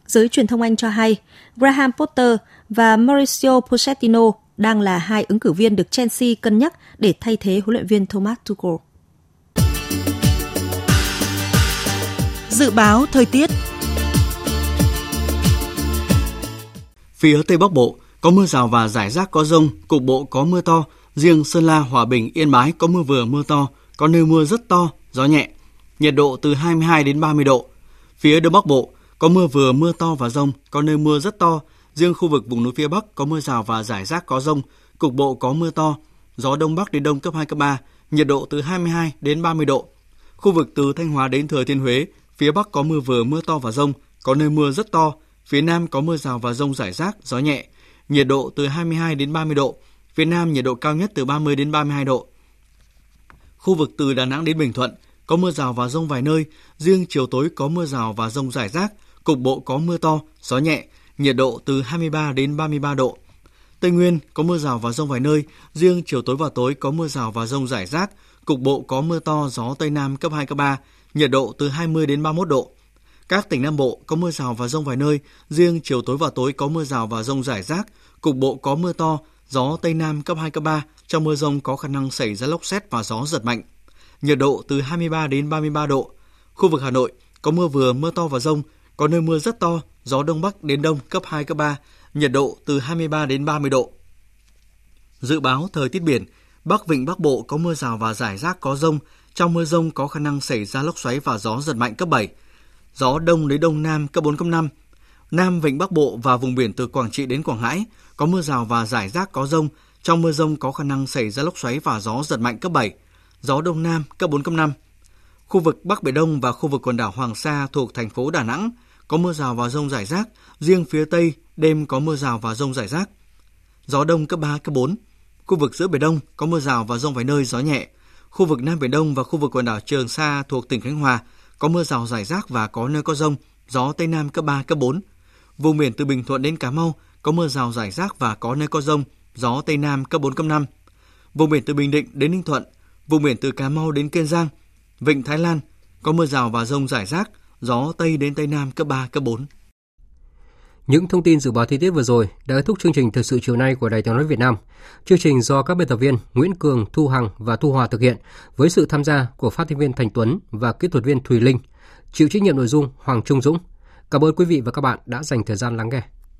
Giới truyền thông Anh cho hay, Graham Potter và Mauricio Pochettino đang là hai ứng cử viên được Chelsea cân nhắc để thay thế huấn luyện viên Thomas Tuchel. Dự báo thời tiết Phía Tây Bắc Bộ có mưa rào và rải rác có rông, cục bộ có mưa to, riêng Sơn La, Hòa Bình, Yên Bái có mưa vừa mưa to, có nơi mưa rất to, gió nhẹ. Nhiệt độ từ 22 đến 30 độ. Phía Đông Bắc Bộ có mưa vừa mưa to và rông, có nơi mưa rất to, riêng khu vực vùng núi phía Bắc có mưa rào và rải rác có rông, cục bộ có mưa to, gió Đông Bắc đến Đông cấp 2, cấp 3, nhiệt độ từ 22 đến 30 độ. Khu vực từ Thanh Hóa đến Thừa Thiên Huế, phía Bắc có mưa vừa mưa to và rông, có nơi mưa rất to, Phía Nam có mưa rào và rông rải rác, gió nhẹ, nhiệt độ từ 22 đến 30 độ. Phía Nam nhiệt độ cao nhất từ 30 đến 32 độ. Khu vực từ Đà Nẵng đến Bình Thuận có mưa rào và rông vài nơi, riêng chiều tối có mưa rào và rông rải rác, cục bộ có mưa to, gió nhẹ, nhiệt độ từ 23 đến 33 độ. Tây Nguyên có mưa rào và rông vài nơi, riêng chiều tối và tối có mưa rào và rông rải rác, cục bộ có mưa to, gió Tây Nam cấp 2, cấp 3, nhiệt độ từ 20 đến 31 độ. Các tỉnh Nam Bộ có mưa rào và rông vài nơi, riêng chiều tối và tối có mưa rào và rông rải rác, cục bộ có mưa to, gió Tây Nam cấp 2, cấp 3, trong mưa rông có khả năng xảy ra lốc xét và gió giật mạnh. Nhiệt độ từ 23 đến 33 độ. Khu vực Hà Nội có mưa vừa, mưa to và rông, có nơi mưa rất to, gió Đông Bắc đến Đông cấp 2, cấp 3, nhiệt độ từ 23 đến 30 độ. Dự báo thời tiết biển, Bắc Vịnh Bắc Bộ có mưa rào và rải rác có rông, trong mưa rông có khả năng xảy ra lốc xoáy và gió giật mạnh cấp 7. Gió đông đến đông nam cấp 4 cấp 5. Nam Vịnh Bắc Bộ và vùng biển từ Quảng Trị đến Quảng Ngãi có mưa rào và rải rác có rông, trong mưa rông có khả năng xảy ra lốc xoáy và gió giật mạnh cấp 7. Gió đông nam cấp 4 cấp 5. Khu vực Bắc Biển Đông và khu vực quần đảo Hoàng Sa thuộc thành phố Đà Nẵng có mưa rào và rông rải rác, riêng phía Tây đêm có mưa rào và rông rải rác. Gió đông cấp 3, cấp 4. Khu vực giữa Biển Đông có mưa rào và rông vài nơi, gió nhẹ. Khu vực Nam Biển Đông và khu vực quần đảo Trường Sa thuộc tỉnh Khánh Hòa có mưa rào rải rác và có nơi có rông, gió Tây Nam cấp 3, cấp 4. Vùng biển từ Bình Thuận đến Cà Mau có mưa rào rải rác và có nơi có rông, gió Tây Nam cấp 4, cấp 5. Vùng biển từ Bình Định đến Ninh Thuận, vùng biển từ Cà Mau đến Kiên Giang, Vịnh Thái Lan có mưa rào và rông rải rác, gió Tây đến Tây Nam cấp 3, cấp 4. Những thông tin dự báo thời tiết vừa rồi đã kết thúc chương trình thời sự chiều nay của Đài Tiếng nói Việt Nam. Chương trình do các biên tập viên Nguyễn Cường, Thu Hằng và Thu Hòa thực hiện với sự tham gia của phát thanh viên Thành Tuấn và kỹ thuật viên Thùy Linh. Chịu trách nhiệm nội dung Hoàng Trung Dũng. Cảm ơn quý vị và các bạn đã dành thời gian lắng nghe.